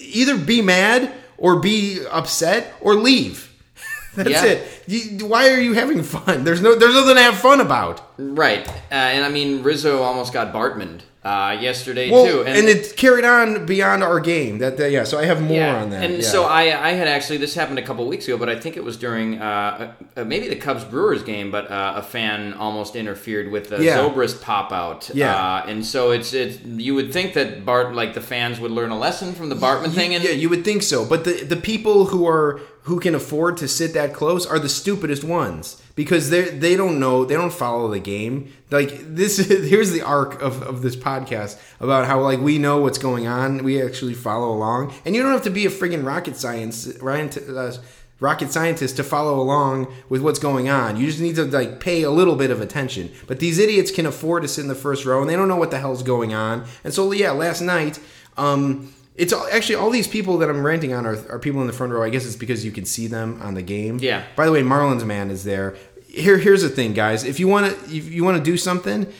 either be mad or be upset or leave. That's Yeah. it. You, why are you having fun? There's no there's nothing to have fun about. Right, uh, and I mean Rizzo almost got Bartmaned uh, yesterday Well, too, and, it carried on beyond our game. That, that yeah. So I have more yeah. on that. And yeah. so I, I had actually this happened a couple weeks ago, but I think it was during uh, uh, maybe the Cubs Brewers game, but uh, a fan almost interfered with the Yeah. Zobrist pop out. Yeah. uh, and so it's it's you would think that Bart like the fans would learn a lesson from the Bartman thing, and yeah, you would think so. But the the people who are who can afford to sit that close are the stupidest ones because they they don't know they don't follow the game. Like this is here's the arc of, of this podcast about how like we know what's going on. We actually follow along, and you don't have to be a friggin' rocket science. Uh, rocket scientist to follow along with what's going on. You just need to like pay a little bit of attention. But these idiots can afford to sit in the first row and they don't know what the hell's going on. And so yeah, last night, um, it's all, actually all these people that I'm ranting on are, are people in the front row. I guess it's because you can see them on the game. Yeah. By the way, Marlins man is there. Here, here's the thing, guys. If you want to, if you want to do something,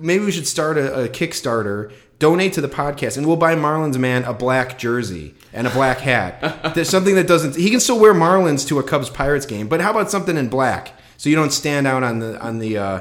maybe we should start a, a Kickstarter. Donate to the podcast, and we'll buy Marlins man a black jersey and a black hat. There's something that doesn't. He can still wear Marlins to a Cubs Pirates game, but how about something in black so you don't stand out on the on the uh,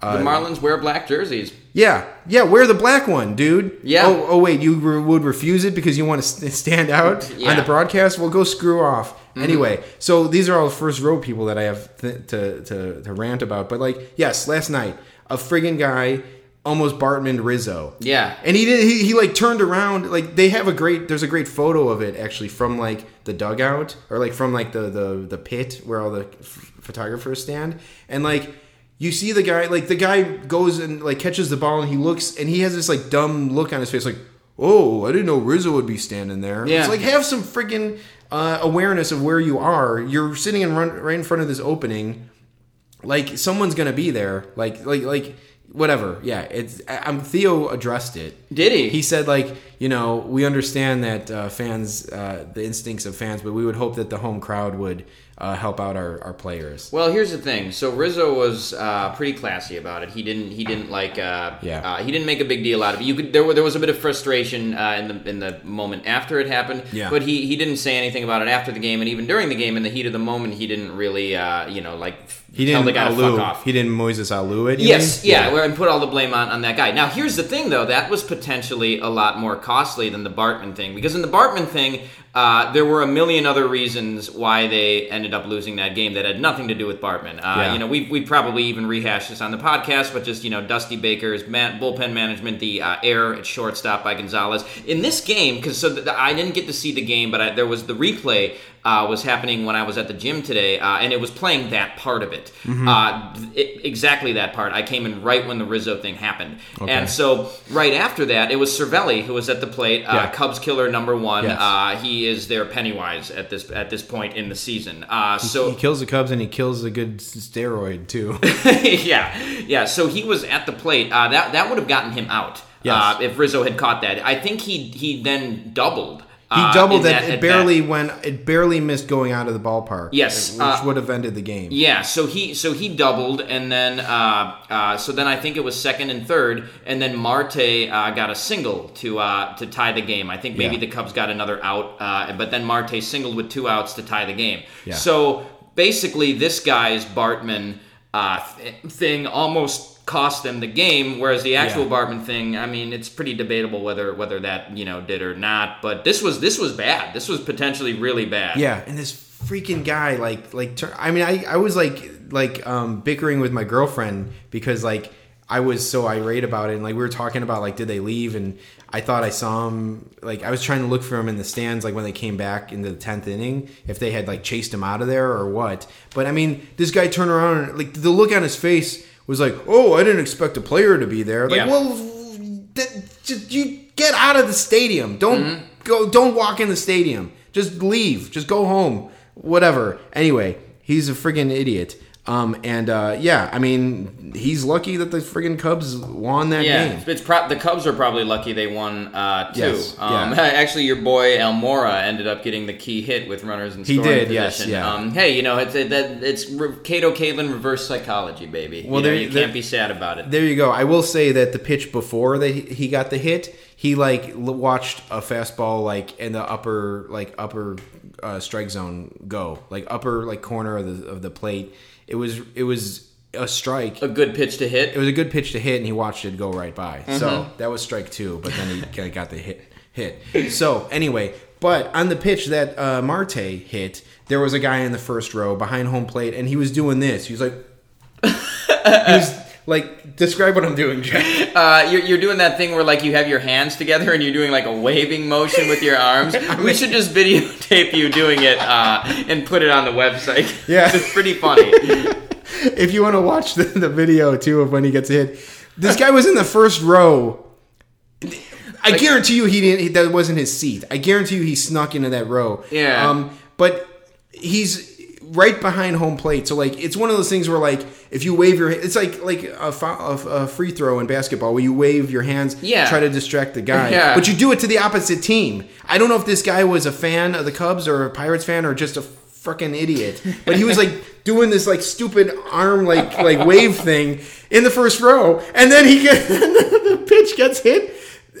The Marlins wear black jerseys. Yeah, yeah. Wear the black one, dude. Yeah. Oh, oh wait, you re- would refuse it because you want to st- stand out on the broadcast? Well, go screw off. Mm-hmm. Anyway, so these are all first row people that I have th- to, to to rant about. But like, yes, last night a friggin' guy almost Bartman Rizzo. Yeah. And he did. He, he like turned around. Like they have a great. There's a great photo of it actually from like the dugout or like from like the the the pit where all the f- photographers stand. And like you see the guy. Like the guy goes and like catches the ball and he looks and he has this like dumb look on his face. Like oh, I didn't know Rizzo would be standing there. Yeah. It's like have some freaking uh, awareness of where you are. You're sitting in run, right in front of this opening like someone's gonna be there like like like whatever yeah it's i'm theo addressed it Did he? he said like you know we understand that uh, fans uh, the instincts of fans but we would hope that the home crowd would uh, help out our, our players Well, here's the thing. So Rizzo was uh, pretty classy about it. He didn't. He didn't like. Uh, Yeah. Uh, he didn't make a big deal out of it. You could. There, were, there was a bit of frustration uh, in the in the moment after it happened. Yeah. But he, he didn't say anything about it after the game, and even during the game, in the heat of the moment, he didn't really. Uh, you know, like he tell didn't the guy to Alou, fuck off. he didn't moises alou it you Yes, mean? yeah, well, and put all the blame on, on that guy. Now, here's the thing, though. That was potentially a lot more costly than the Bartman thing. Because in the Bartman thing, uh, there were a million other reasons why they ended up losing that game that had nothing to do with Bartman. Uh, Yeah. You know, we we probably even rehashed this on the podcast, but just, you know, Dusty Baker's man, bullpen management, the uh, error at shortstop by Gonzalez. In this game, because so the, I didn't get to see the game, but I, there was the replay uh, was happening when I was at the gym today, uh, and it was playing that part of it. Mm-hmm. Uh, it- exactly that part. I came in right when the Rizzo thing happened, and so right after that, it was Cervelli who was at the plate. Uh, Yeah. Cubs killer number one. Yes. Uh, he is their Pennywise at this at this point in the season. Uh, so he kills the cubs and he kills a good steroid too yeah, yeah. So he was at the plate. Uh, that that would have gotten him out Yes. uh, if Rizzo had caught that. I think he he then doubled. He uh, doubled in it that- it barely that- went it barely missed going out of the ballpark Yes, which uh, would have ended the game Yeah, so he so he doubled, and then uh, uh, so then I think it was second and third, and then Marte uh, got a single to uh, to tie the game. I think maybe Yeah. the Cubs got another out, uh, but then Marte singled with two outs to tie the game. Yeah. So basically, this guy's Bartman uh, th- thing almost cost them the game, whereas the actual Yeah. Bartman thing, I mean, it's pretty debatable whether whether that you know did or not. But this was this was bad. This was potentially really bad. Yeah, and this freaking guy, like, like, I mean, I, I was like, like, um, bickering with my girlfriend because, like, I was so irate about it, and like, we were talking about, like, did they leave? And I thought I saw him, like, I was trying to look for him in the stands, like, when they came back into the tenth inning, if they had like chased him out of there or what. But I mean, this guy turned around, and like, the look on his face was like, oh, I didn't expect a player to be there. Like, Yeah. well, just, you get out of the stadium. Don't mm-hmm. go. Don't walk in the stadium. Just leave. Just go home. Whatever. Anyway, he's a friggin' idiot. Um, and uh, yeah, I mean, he's lucky that the friggin' Cubs won that Yeah, game. it's pro- the Cubs are probably lucky they won uh, too. Yes, um, yeah. Actually, your boy Almora ended up getting the key hit with runners in He scoring did, yes, yeah. Um, hey, you know it's it, that it's re- Cato Caitlin reverse psychology, baby. Well, you, know, there- you there- can't be sad about it. There you go. I will say that the pitch before that he- he got the hit, he like watched a fastball like in the upper like upper uh, strike zone go, like upper like corner of the of the plate. It was it was a strike. A good pitch to hit. it was a good pitch to hit, and he watched it go right by. Mm-hmm. So that was strike two, but then he kinda got the hit. Hit. So anyway, but on the pitch that uh, Marte hit, there was a guy in the first row behind home plate, and he was doing this. He was like, he was like, describe what I'm doing, Jack. Uh, you're, you're doing that thing where like you have your hands together and you're doing like a waving motion with your arms. we should just videotape you doing it uh, and put it on the website. Yeah. it's pretty funny. if you want to watch the, the video too of when he gets hit, this guy was in the first row. I guarantee you he didn't. He, that wasn't his seat. I guarantee you he snuck into that row. Yeah. Um, but he's right behind home plate, so like it's one of those things where like if you wave your, it's like like a, a, a free throw in basketball where you wave your hands, Yeah. try to distract the guy, Yeah. but you do it to the opposite team. I don't know if this guy was a fan of the Cubs or a Pirates fan or just a freaking idiot, but he was like doing this like stupid arm like like wave thing in the first row, and then he gets the pitch gets hit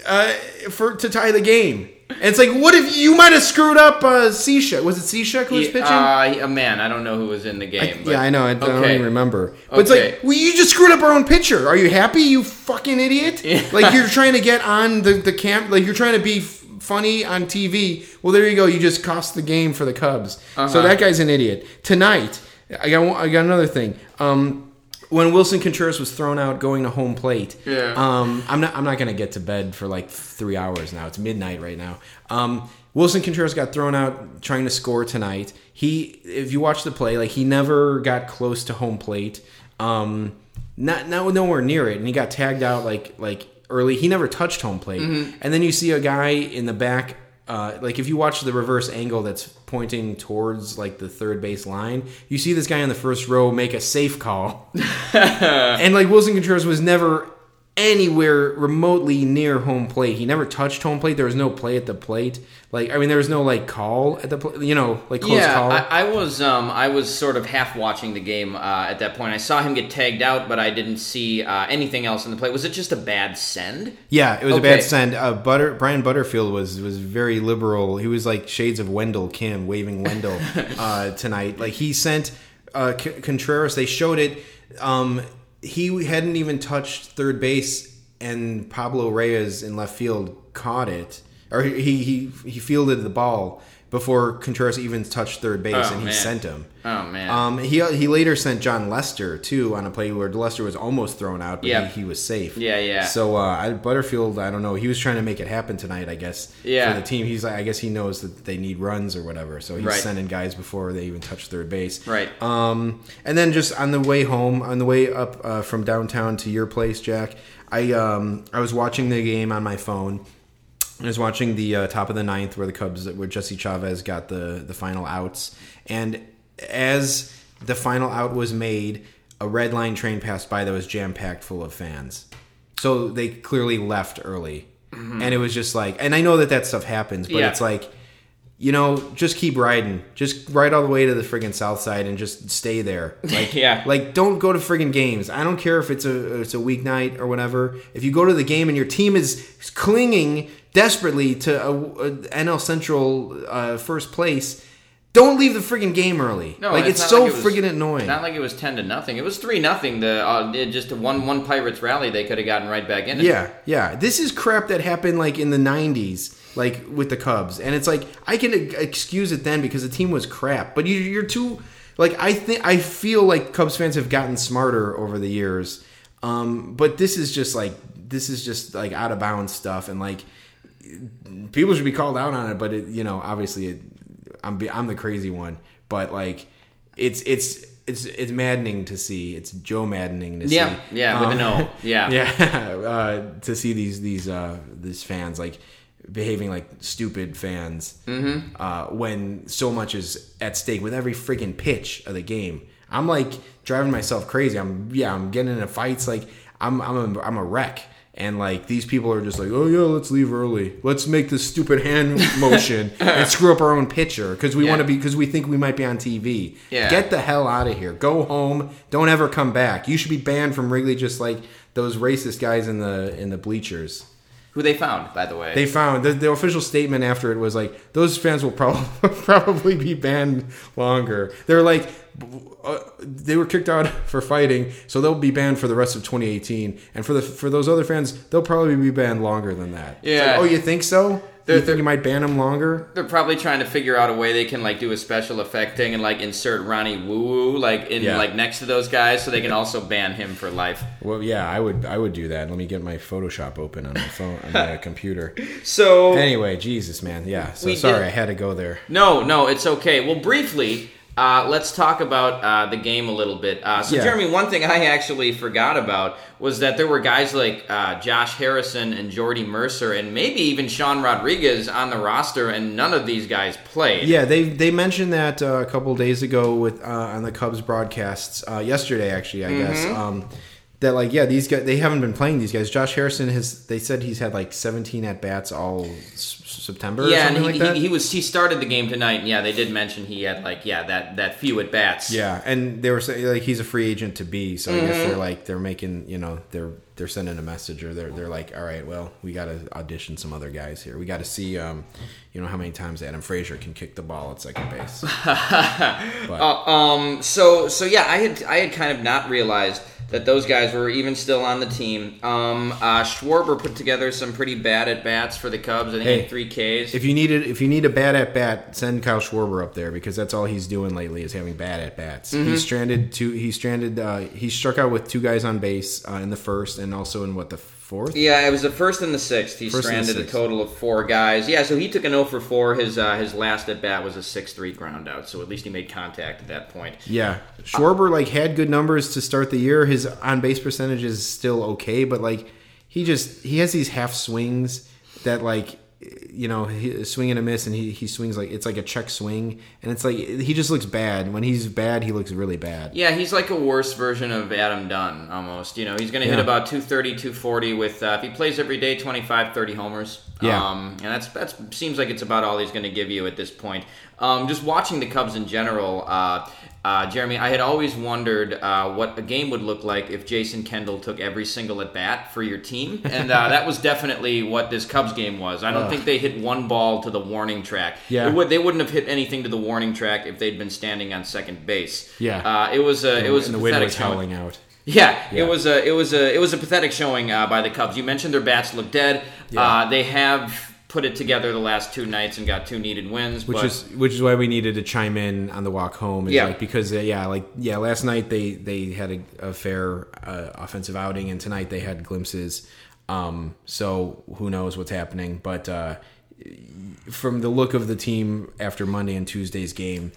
uh, for to tie the game. And it's like, what if you might have screwed up uh, Cishek? Was it Cishek who was pitching? Uh, a man, I don't know who was in the game. but- yeah, I know. I, I don't even remember. But it's like, well, you just screwed up our own pitcher. Are you happy, you fucking idiot? Like you're trying to get on the the camp. Like you're trying to be f- funny on TV. Well, there you go. You just cost the game for the Cubs. Uh-huh. So that guy's an idiot. Tonight, I got I got another thing. Um, when Willson Contreras was thrown out going to home plate, Yeah. um, I'm not. I'm not gonna get to bed for like three hours now. It's midnight right now. Um, Willson Contreras got thrown out trying to score tonight. He, if you watch the play, like he never got close to home plate. Um, not, not nowhere near it, and he got tagged out like like early. He never touched home plate, and then you see a guy in the back. Uh, like if you watch the reverse angle that's pointing towards like the third base line, you see this guy in the first row make a safe call. And like Willson Contreras was never anywhere remotely near home plate. He never touched home plate. There was no play at the plate. Like I mean, there was no like call at the plate. You know, like close yeah, call. I, I was um I was sort of half watching the game uh, at that point. I saw him get tagged out, but I didn't see uh, anything else in the play. Was it just a bad send? yeah, it was Okay. a bad send. Uh, Butter Brian Butterfield was was very liberal. He was like shades of Wendell Kim waving Wendell uh, tonight. Like he sent uh, C- Contreras. They showed it. Um, he hadn't even touched third base, and Pablo Reyes in left field caught it, or he he he fielded the ball before Contreras even touched third base, Oh, and he man. sent him. Oh man. Um, he he later sent Jon Lester too on a play where Lester was almost thrown out, but Yeah. he, he was safe. Yeah, yeah. So uh, I, Butterfield, I don't know. He was trying to make it happen tonight, I guess. Yeah. For the team, he's like, I guess he knows that they need runs or whatever, so he's Right. sending guys before they even touch third base. Right. Um, and then just on the way home, on the way up uh, from downtown to your place, Jack, I um I was watching the game on my phone. I was watching the uh, top of the ninth where the Cubs, where Jesse Chavez got the the final outs, and as the final out was made, a red line train passed by that was jam packed full of fans. So they clearly left early, and it was just like, and I know that that stuff happens, but Yeah. it's like, you know, just keep riding, just ride all the way to the friggin' south side and just stay there. Like, Yeah. like don't go to friggin' games. I don't care if it's a it's a weeknight or whatever. If you go to the game and your team is clinging desperately to a, a NL Central uh, first place, don't leave the friggin' game early. No, like it's it's, so like it was- friggin' annoying. Not like it was ten to nothing. It was three nothing. The uh, just a one one Pirates rally. They could have gotten right back in. it. Yeah, yeah. This is crap that happened like in the '90s, like with the Cubs, and it's like I can excuse it then because the team was crap. But you, you're too like I think I feel like Cubs fans have gotten smarter over the years. Um, but this is just like this is just like out of bounds stuff, and like people should be called out on it. But it, you know, obviously, it, I'm be- I'm the crazy one. But like, it's it's. It's, it's maddening to see. It's Joe maddening to see. Yeah, yeah, with an O. Yeah. yeah, uh, to see these these uh, these fans like behaving like stupid fans Mm-hmm. uh, when so much is at stake with every freaking pitch of the game. I'm like driving myself crazy. I'm yeah, I'm getting into fights. Like I'm I'm a, I'm a wreck. And like these people are just like, oh yeah, let's leave early. Let's make this stupid hand motion and screw up our own pitcher because we Yeah. want to be because we think we might be on TV. Yeah. Get the hell out of here. Go home. Don't ever come back. You should be banned from Wrigley just like those racist guys in the in the bleachers. Who they found, by the way. They found the, the official statement after it was like those fans will probably probably be banned longer. They're like uh, they were kicked out for fighting, so they'll be banned for the rest of 2018. And for the for those other fans, they'll probably be banned longer than that. It's like, Yeah. oh, you think so? They're- you think you might ban them longer? They're probably trying to figure out a way they can like do a special effect thing and like insert Ronnie Woo Woo like in Yeah. like next to those guys so they can also ban him for life. Well, yeah, I would I would do that. Let me get my Photoshop open on my phone on my computer. So Anyway, Jesus, man. Yeah. So sorry, did- I had to go there. No, no, it's okay. Well, briefly, uh, let's talk about uh, the game a little bit. Uh, so, Yeah. Jeremy, one thing I actually forgot about was that there were guys like uh, Josh Harrison and Jordy Mercer, and maybe even Sean Rodriguez on the roster, and none of these guys played. Yeah, they they mentioned that uh, a couple days ago with uh, on the Cubs broadcasts uh, yesterday. Actually, I guess Mm-hmm. um, that like yeah these guys they haven't been playing these guys. Josh Harrison has they said he's had like 17 at bats all September. or Yeah, something and like he, that. he, he was he started the game tonight, and yeah, they did mention he had like yeah that that few at bats. Yeah, and they were saying like he's a free agent to be, so I guess Mm-hmm. they're like they're making you know they're they're sending a message or they're they're like all right, well we got to audition some other guys here. We got to see um you know how many times Adam Frazier can kick the ball at second base. but Uh, um. So so yeah, I had I had kind of not realized that those guys were even still on the team. Um. Uh, Schwarber put together some pretty bad at bats for the Cubs. I think Hey, three Ks. if you need it, if you need a bad at bat, send Kyle Schwarber up there because that's all he's doing lately is having bad at bats. Mm-hmm. He's stranded two. He stranded. Uh, he struck out with two guys on base uh, in the first and also in what the fourth. Yeah, it was the first and the sixth. He First stranded a total of four guys. Yeah, so he took an 0 for 4. His uh, his last at bat was a 6-3 ground out, so at least he made contact at that point. Yeah, Schwarber like had good numbers to start the year. His on base percentage is still okay, but like he just he has these half swings that like you know he, swing and a miss, and he he swings like it's like a check swing, and it's like he just looks bad. When he's bad, he looks really bad. Yeah, he's like a worse version of Adam Dunn almost. You know, he's going to hit Yeah. about 230, 240 with uh, if he plays every day 25, 30 homers. Yeah. Um, and that's that's seems like it's about all he's going to give you at this point. Um, just watching the Cubs in general, uh, uh, Jeremy, I had always wondered uh, what a game would look like if Jason Kendall took every single at bat for your team, and uh, that was definitely what this Cubs game was. I don't think they hit one ball to the warning track. Yeah. It would, they wouldn't have hit anything to the warning track if they'd been standing on second base. Yeah. uh, it was a it was and a the wind was showing. howling out. Yeah, Yeah. it was a it was a it was a pathetic showing uh, by the Cubs. You mentioned their bats look dead. Yeah. Uh, they have put it together the last two nights and got two needed wins. which but is which is why we needed to chime in on the walk home. Yeah. like because uh, yeah, like yeah, last night they they had a, a fair uh, offensive outing, and tonight they had glimpses. Um, so who knows what's happening? But uh, from the look of the team after Monday and Tuesday's game,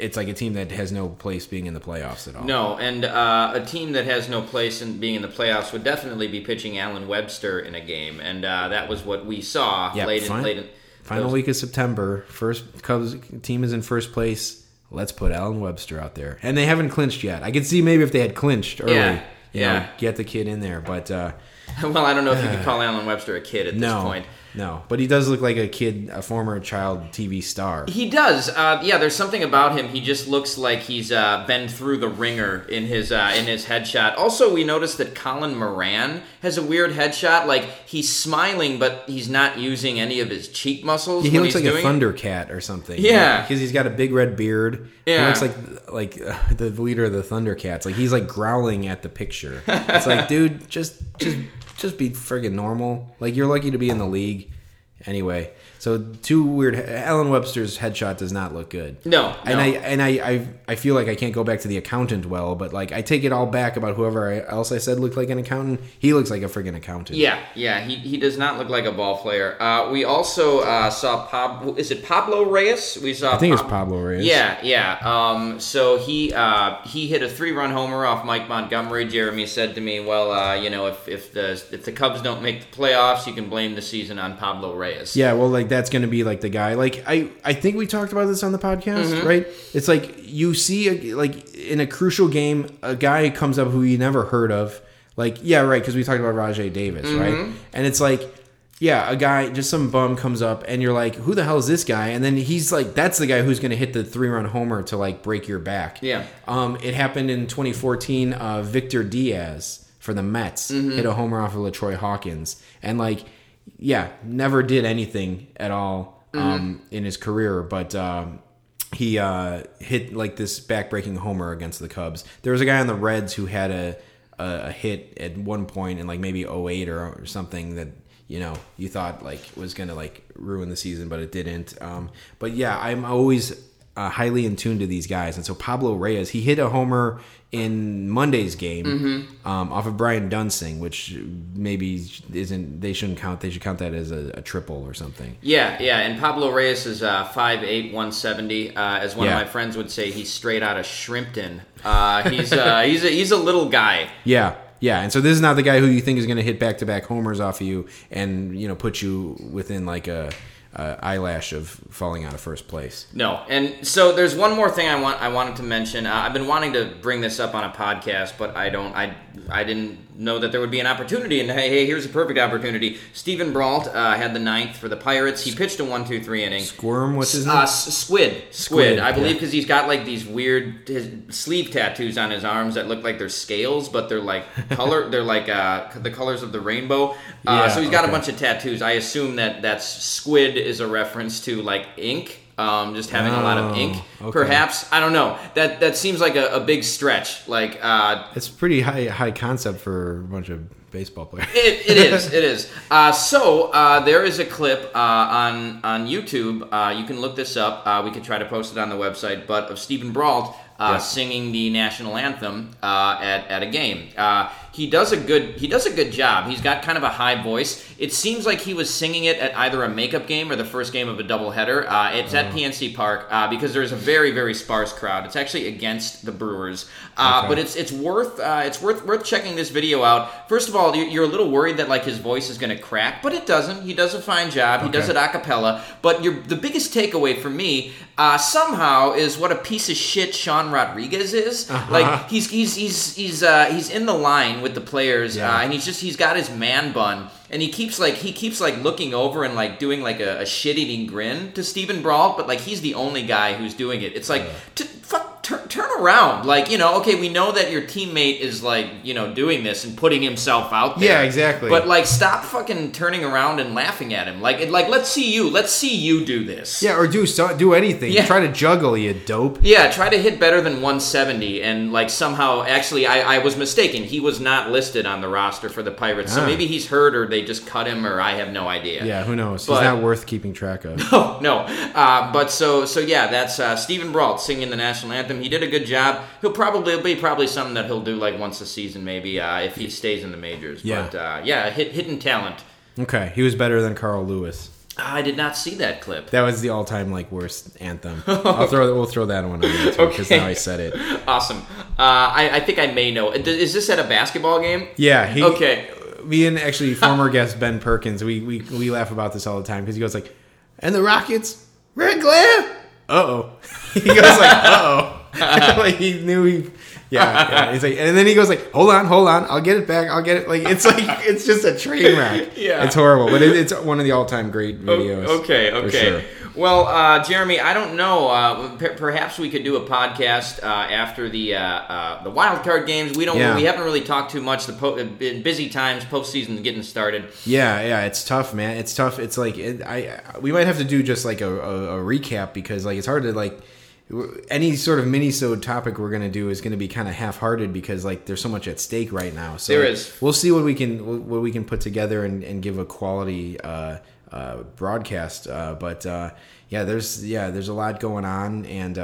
it's like a team that has no place being in the playoffs at all. no, and uh, a team that has no place in being in the playoffs would definitely be pitching Allen Webster in a game, and uh, that was what we saw Yeah, late in late in Final those- week of September, first Cubs team is in first place. Let's put Allen Webster out there, and they haven't clinched yet. I could see maybe if they had clinched early, Yeah, you know, yeah. get the kid in there. But uh, Well, I don't know if you could call Allen Webster a kid at no, this point. No. But he does look like a kid, a former child TV star. He does. Uh, yeah, there's something about him. He just looks like he's uh, been through the ringer in his uh, in his headshot. Also, we noticed that Colin Moran has a weird headshot. Like he's smiling, but he's not using any of his cheek muscles. he when looks he's like a it. Thundercat or something. Yeah. because he's got a big red beard. Yeah. he looks like like uh, the leader of the Thundercats. Like he's like growling at the picture. It's like, dude, just just just be friggin' normal. Like you're lucky to be in the league. Anyway, so two weird. Allen Webster's headshot does not look good. No, and no. I and I, I I feel like I can't go back to the accountant well, but like I take it all back about whoever else I said looked like an accountant. He looks like a friggin' accountant. Yeah, yeah, he, he does not look like a ball player. Uh, we also uh, saw Pablo. Is it Pablo Reyes? We saw. I think it's Pablo Reyes. Yeah, yeah. Um, so he uh, he hit a three run homer off Mike Montgomery. Jeremy said to me, "Well, uh, you know, if, if the if the Cubs don't make the playoffs, you can blame the season on Pablo Reyes." Yeah, well, like that's going to be like the guy. Like I, I think we talked about this on the podcast, Mm-hmm. right? It's like you see, a, like in a crucial game, a guy comes up who you never heard of. Like, yeah, right, because we talked about Rajay Davis, Mm-hmm. right? And it's like, yeah, a guy, just some bum comes up, and you're like, who the hell is this guy? And then he's like, that's the guy who's going to hit the three run homer to like break your back. Yeah. Um, it happened in 2014. Uh, Victor Diaz for the Mets Mm-hmm. hit a homer off of LaTroy Hawkins, and like, yeah, never did anything at all um, in his career, but. Um, he uh, hit like this back-breaking homer against the Cubs. There was a guy on the Reds who had a a, a hit at one point in like maybe 08 or, or something that you know you thought like was gonna like ruin the season, but it didn't. Um, but yeah, I'm always uh, highly in tune to these guys, and so Pablo Reyes he hit a homer in Monday's game um, off of Brian Duensing, which maybe isn't they shouldn't count. They should count that as a, a triple or something. Yeah, yeah, and Pablo Reyes is uh, 5'8", 170. Uh, as one Yeah. of my friends would say, he's straight out of Shrimpton. Uh, he's uh, he's a, he's a little guy. Yeah, yeah, and so this is not the guy who you think is going to hit back to back homers off of you and you know put you within like a uh, eyelash of falling out of first place. No, and so there's one more thing I want I wanted to mention. Uh, I've been wanting to bring this up on a podcast, but I don't I I didn't know that there would be an opportunity. And hey, hey here's a perfect opportunity. Steven Brault uh, had the ninth for the Pirates. He pitched a one two three inning. Squirm, what's his name? Uh, squid, squid, Squid, I believe yeah. because he's got like these weird his sleeve tattoos on his arms that look like they're scales, but they're like color. they're like uh, the colors of the rainbow. Uh, Yeah, so he's got a bunch of tattoos. I assume that that's squid is a reference to like ink. Um, just having a lot of Oh, ink, okay. perhaps. I don't know. That that seems like a, a big stretch. Like uh, It's pretty high high concept for a bunch of baseball players. it, it is. It is. Uh, so uh, there is a clip uh, on on YouTube. Uh, you can look this up. Uh, we could try to post it on the website. But of Steven Brault uh, Yeah. singing the national anthem uh, at at a game. He does a good he does a good job. He's got kind of a high voice. It seems like he was singing it at either a makeup game or the first game of a doubleheader. Uh, it's Oh. at PNC Park uh, because there's a very very sparse crowd. It's actually against the Brewers, uh, Okay. but it's it's worth uh, it's worth worth checking this video out. First of all, you- you're a little worried that like his voice is going to crack, but it doesn't. He does a fine job. He does it a cappella. But your the biggest takeaway for me uh, somehow is what a piece of shit Sean Rodriguez is. Uh-huh. Like he's he's he's he's uh, he's in the line with the players, Yeah. uh, and he's just he's got his man bun. And he keeps like he keeps like looking over and like doing like a, a shit eating grin to Steven Brault, but like he's the only guy who's doing it. It's like t- fuck, tur- turn around, like you know. Okay, we know that your teammate is like you know doing this and putting himself out there. Yeah, exactly. But like, stop fucking turning around and laughing at him. Like, it, like let's see you, let's see you do this. Yeah, or do so, do anything. Yeah. Try to juggle, you dope. Yeah, try to hit better than 170, and like somehow, actually, I, I was mistaken. He was not listed on the roster for the Pirates, so Ah. maybe he's hurt or they just cut him, or I have no idea. Yeah, who knows? But- He's not worth keeping track of. Oh no, uh, but so so yeah, that's uh, Steven Brault singing the national anthem. He did a good job. He'll probably it'll be probably something that he'll do like once a season, maybe uh, if he stays in the majors. Yeah. But uh, yeah, hit, hidden talent. Okay, he was better than Carl Lewis. I did not see that clip. That was the all-time like worst anthem. I'll throw we'll throw that one on there too because Okay. now I said it. Awesome. Uh, I, I think I may know. Is this at a basketball game? Yeah. He, Okay. Me and actually former guest Ben Perkins, we, we we laugh about this all the time because he goes like, "And the Rockets, red glare." Uh oh. he goes like, "Uh oh." like he knew he. Yeah, yeah. He's like, and then he goes like, "Hold on, hold on, I'll get it back. I'll get it." Like it's like it's just a train wreck. Yeah. it's horrible, but it, it's one of the all-time great videos. Okay, okay. Well, uh, Jeremy, I don't know. Uh, per- perhaps we could do a podcast uh, after the uh, uh, the wild card games. We don't. Yeah. We haven't really talked too much. The po- in busy times, postseason getting started. Yeah, yeah, it's tough, man. It's tough. It's like it, I we might have to do just like a, a, a recap because like it's hard to like any sort of mini-sode topic we're gonna do is gonna be kind of half-hearted because like there's so much at stake right now. So There is. We'll see what we can what we can put together and, and give a quality uh, uh, broadcast. Uh, but uh, yeah, there's yeah there's a lot going on and.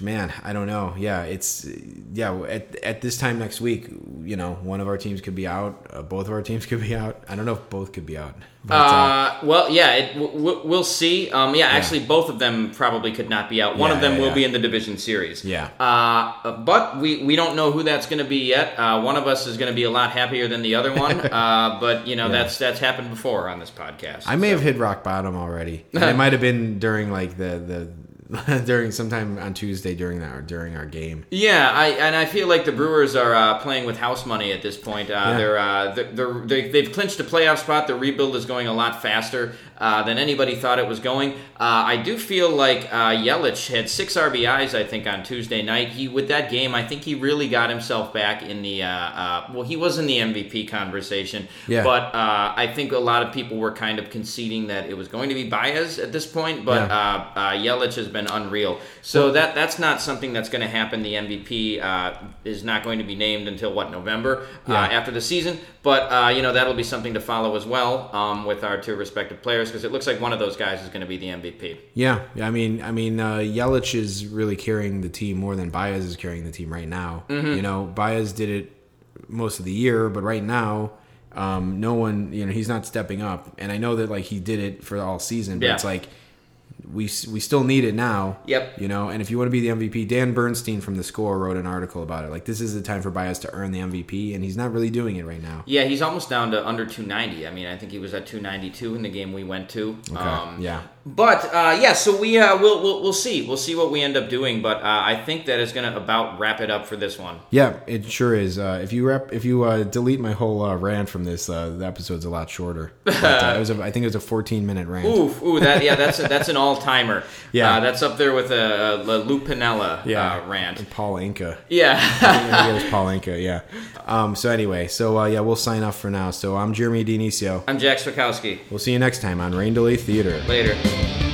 Man i don't know yeah it's yeah at, at this time next week you know one of our teams could be out uh, both of our teams could be out i don't know if both could be out but, uh, Uh, well, yeah, it, w- we'll see. Um, yeah, actually, both of them probably could not be out. One Yeah, of them yeah, will be in the division series. Yeah. Uh, but we, we don't know who that's going to be yet. Uh, one of us is going to be a lot happier than the other one. uh, but you know that's that's happened before on this podcast. i may have hit rock bottom already and it might have been during like the the during sometime on tuesday during that during our game Yeah, I and I feel like the Brewers are uh, playing with house money at this point. Uh, They're, uh, they're, they're they, they've clinched a playoff spot. The rebuild is going a lot faster uh, than anybody thought it was going. Uh, I do feel like uh, Yelich had six RBIs, I think, on Tuesday night. He with that game, I think he really got himself back in the. Uh, uh, well, he was in the MVP conversation, Yeah. but uh, I think a lot of people were kind of conceding that it was going to be Baez at this point. But Yeah. uh, uh, Yelich has been unreal. So that that's not something that's going to happen. The MVP uh, is not going to be named until what November uh, after the season. But uh, you know that'll be something to follow as well um, with our two respective players because it looks like one of those guys is going to be the MVP. yeah yeah, i mean i mean uh, yelich is really carrying the team more than baez is carrying the team right now Mm-hmm. you know baez did it most of the year but right now um, no one you know he's not stepping up and i know that like he did it for all season but Yeah. it's like we we still need it now. Yep. You know, and if you want to be the MVP, Dan Bernstein from the Score wrote an article about it. Like this is the time for Baez to earn the MVP, and he's not really doing it right now. Yeah, he's almost down to under 290. I mean, I think he was at 292 in the game we went to. Okay. Um, yeah. But uh, yeah, so we uh, we'll, we'll we'll see we'll see what we end up doing. But uh, I think that is going to about wrap it up for this one. Yeah, it sure is. Uh, if you rep, if you uh, delete my whole uh, rant from this, uh, the episode's a lot shorter. But, it was a, I think it was a 14 minute rant. Oof, ooh, that yeah, that's a, that's an all timer. Yeah. uh, that's up there with a, a, Lou Piniella uh, rant. Paul Anka. Yeah. I think it was Paul Anka. Yeah. Um, so anyway, so uh, yeah, we'll sign off for now. So I'm Jeremy Dinicio. I'm Jack Swakowski. We'll see you next time on Rain Delay Theater. Later. Thank you.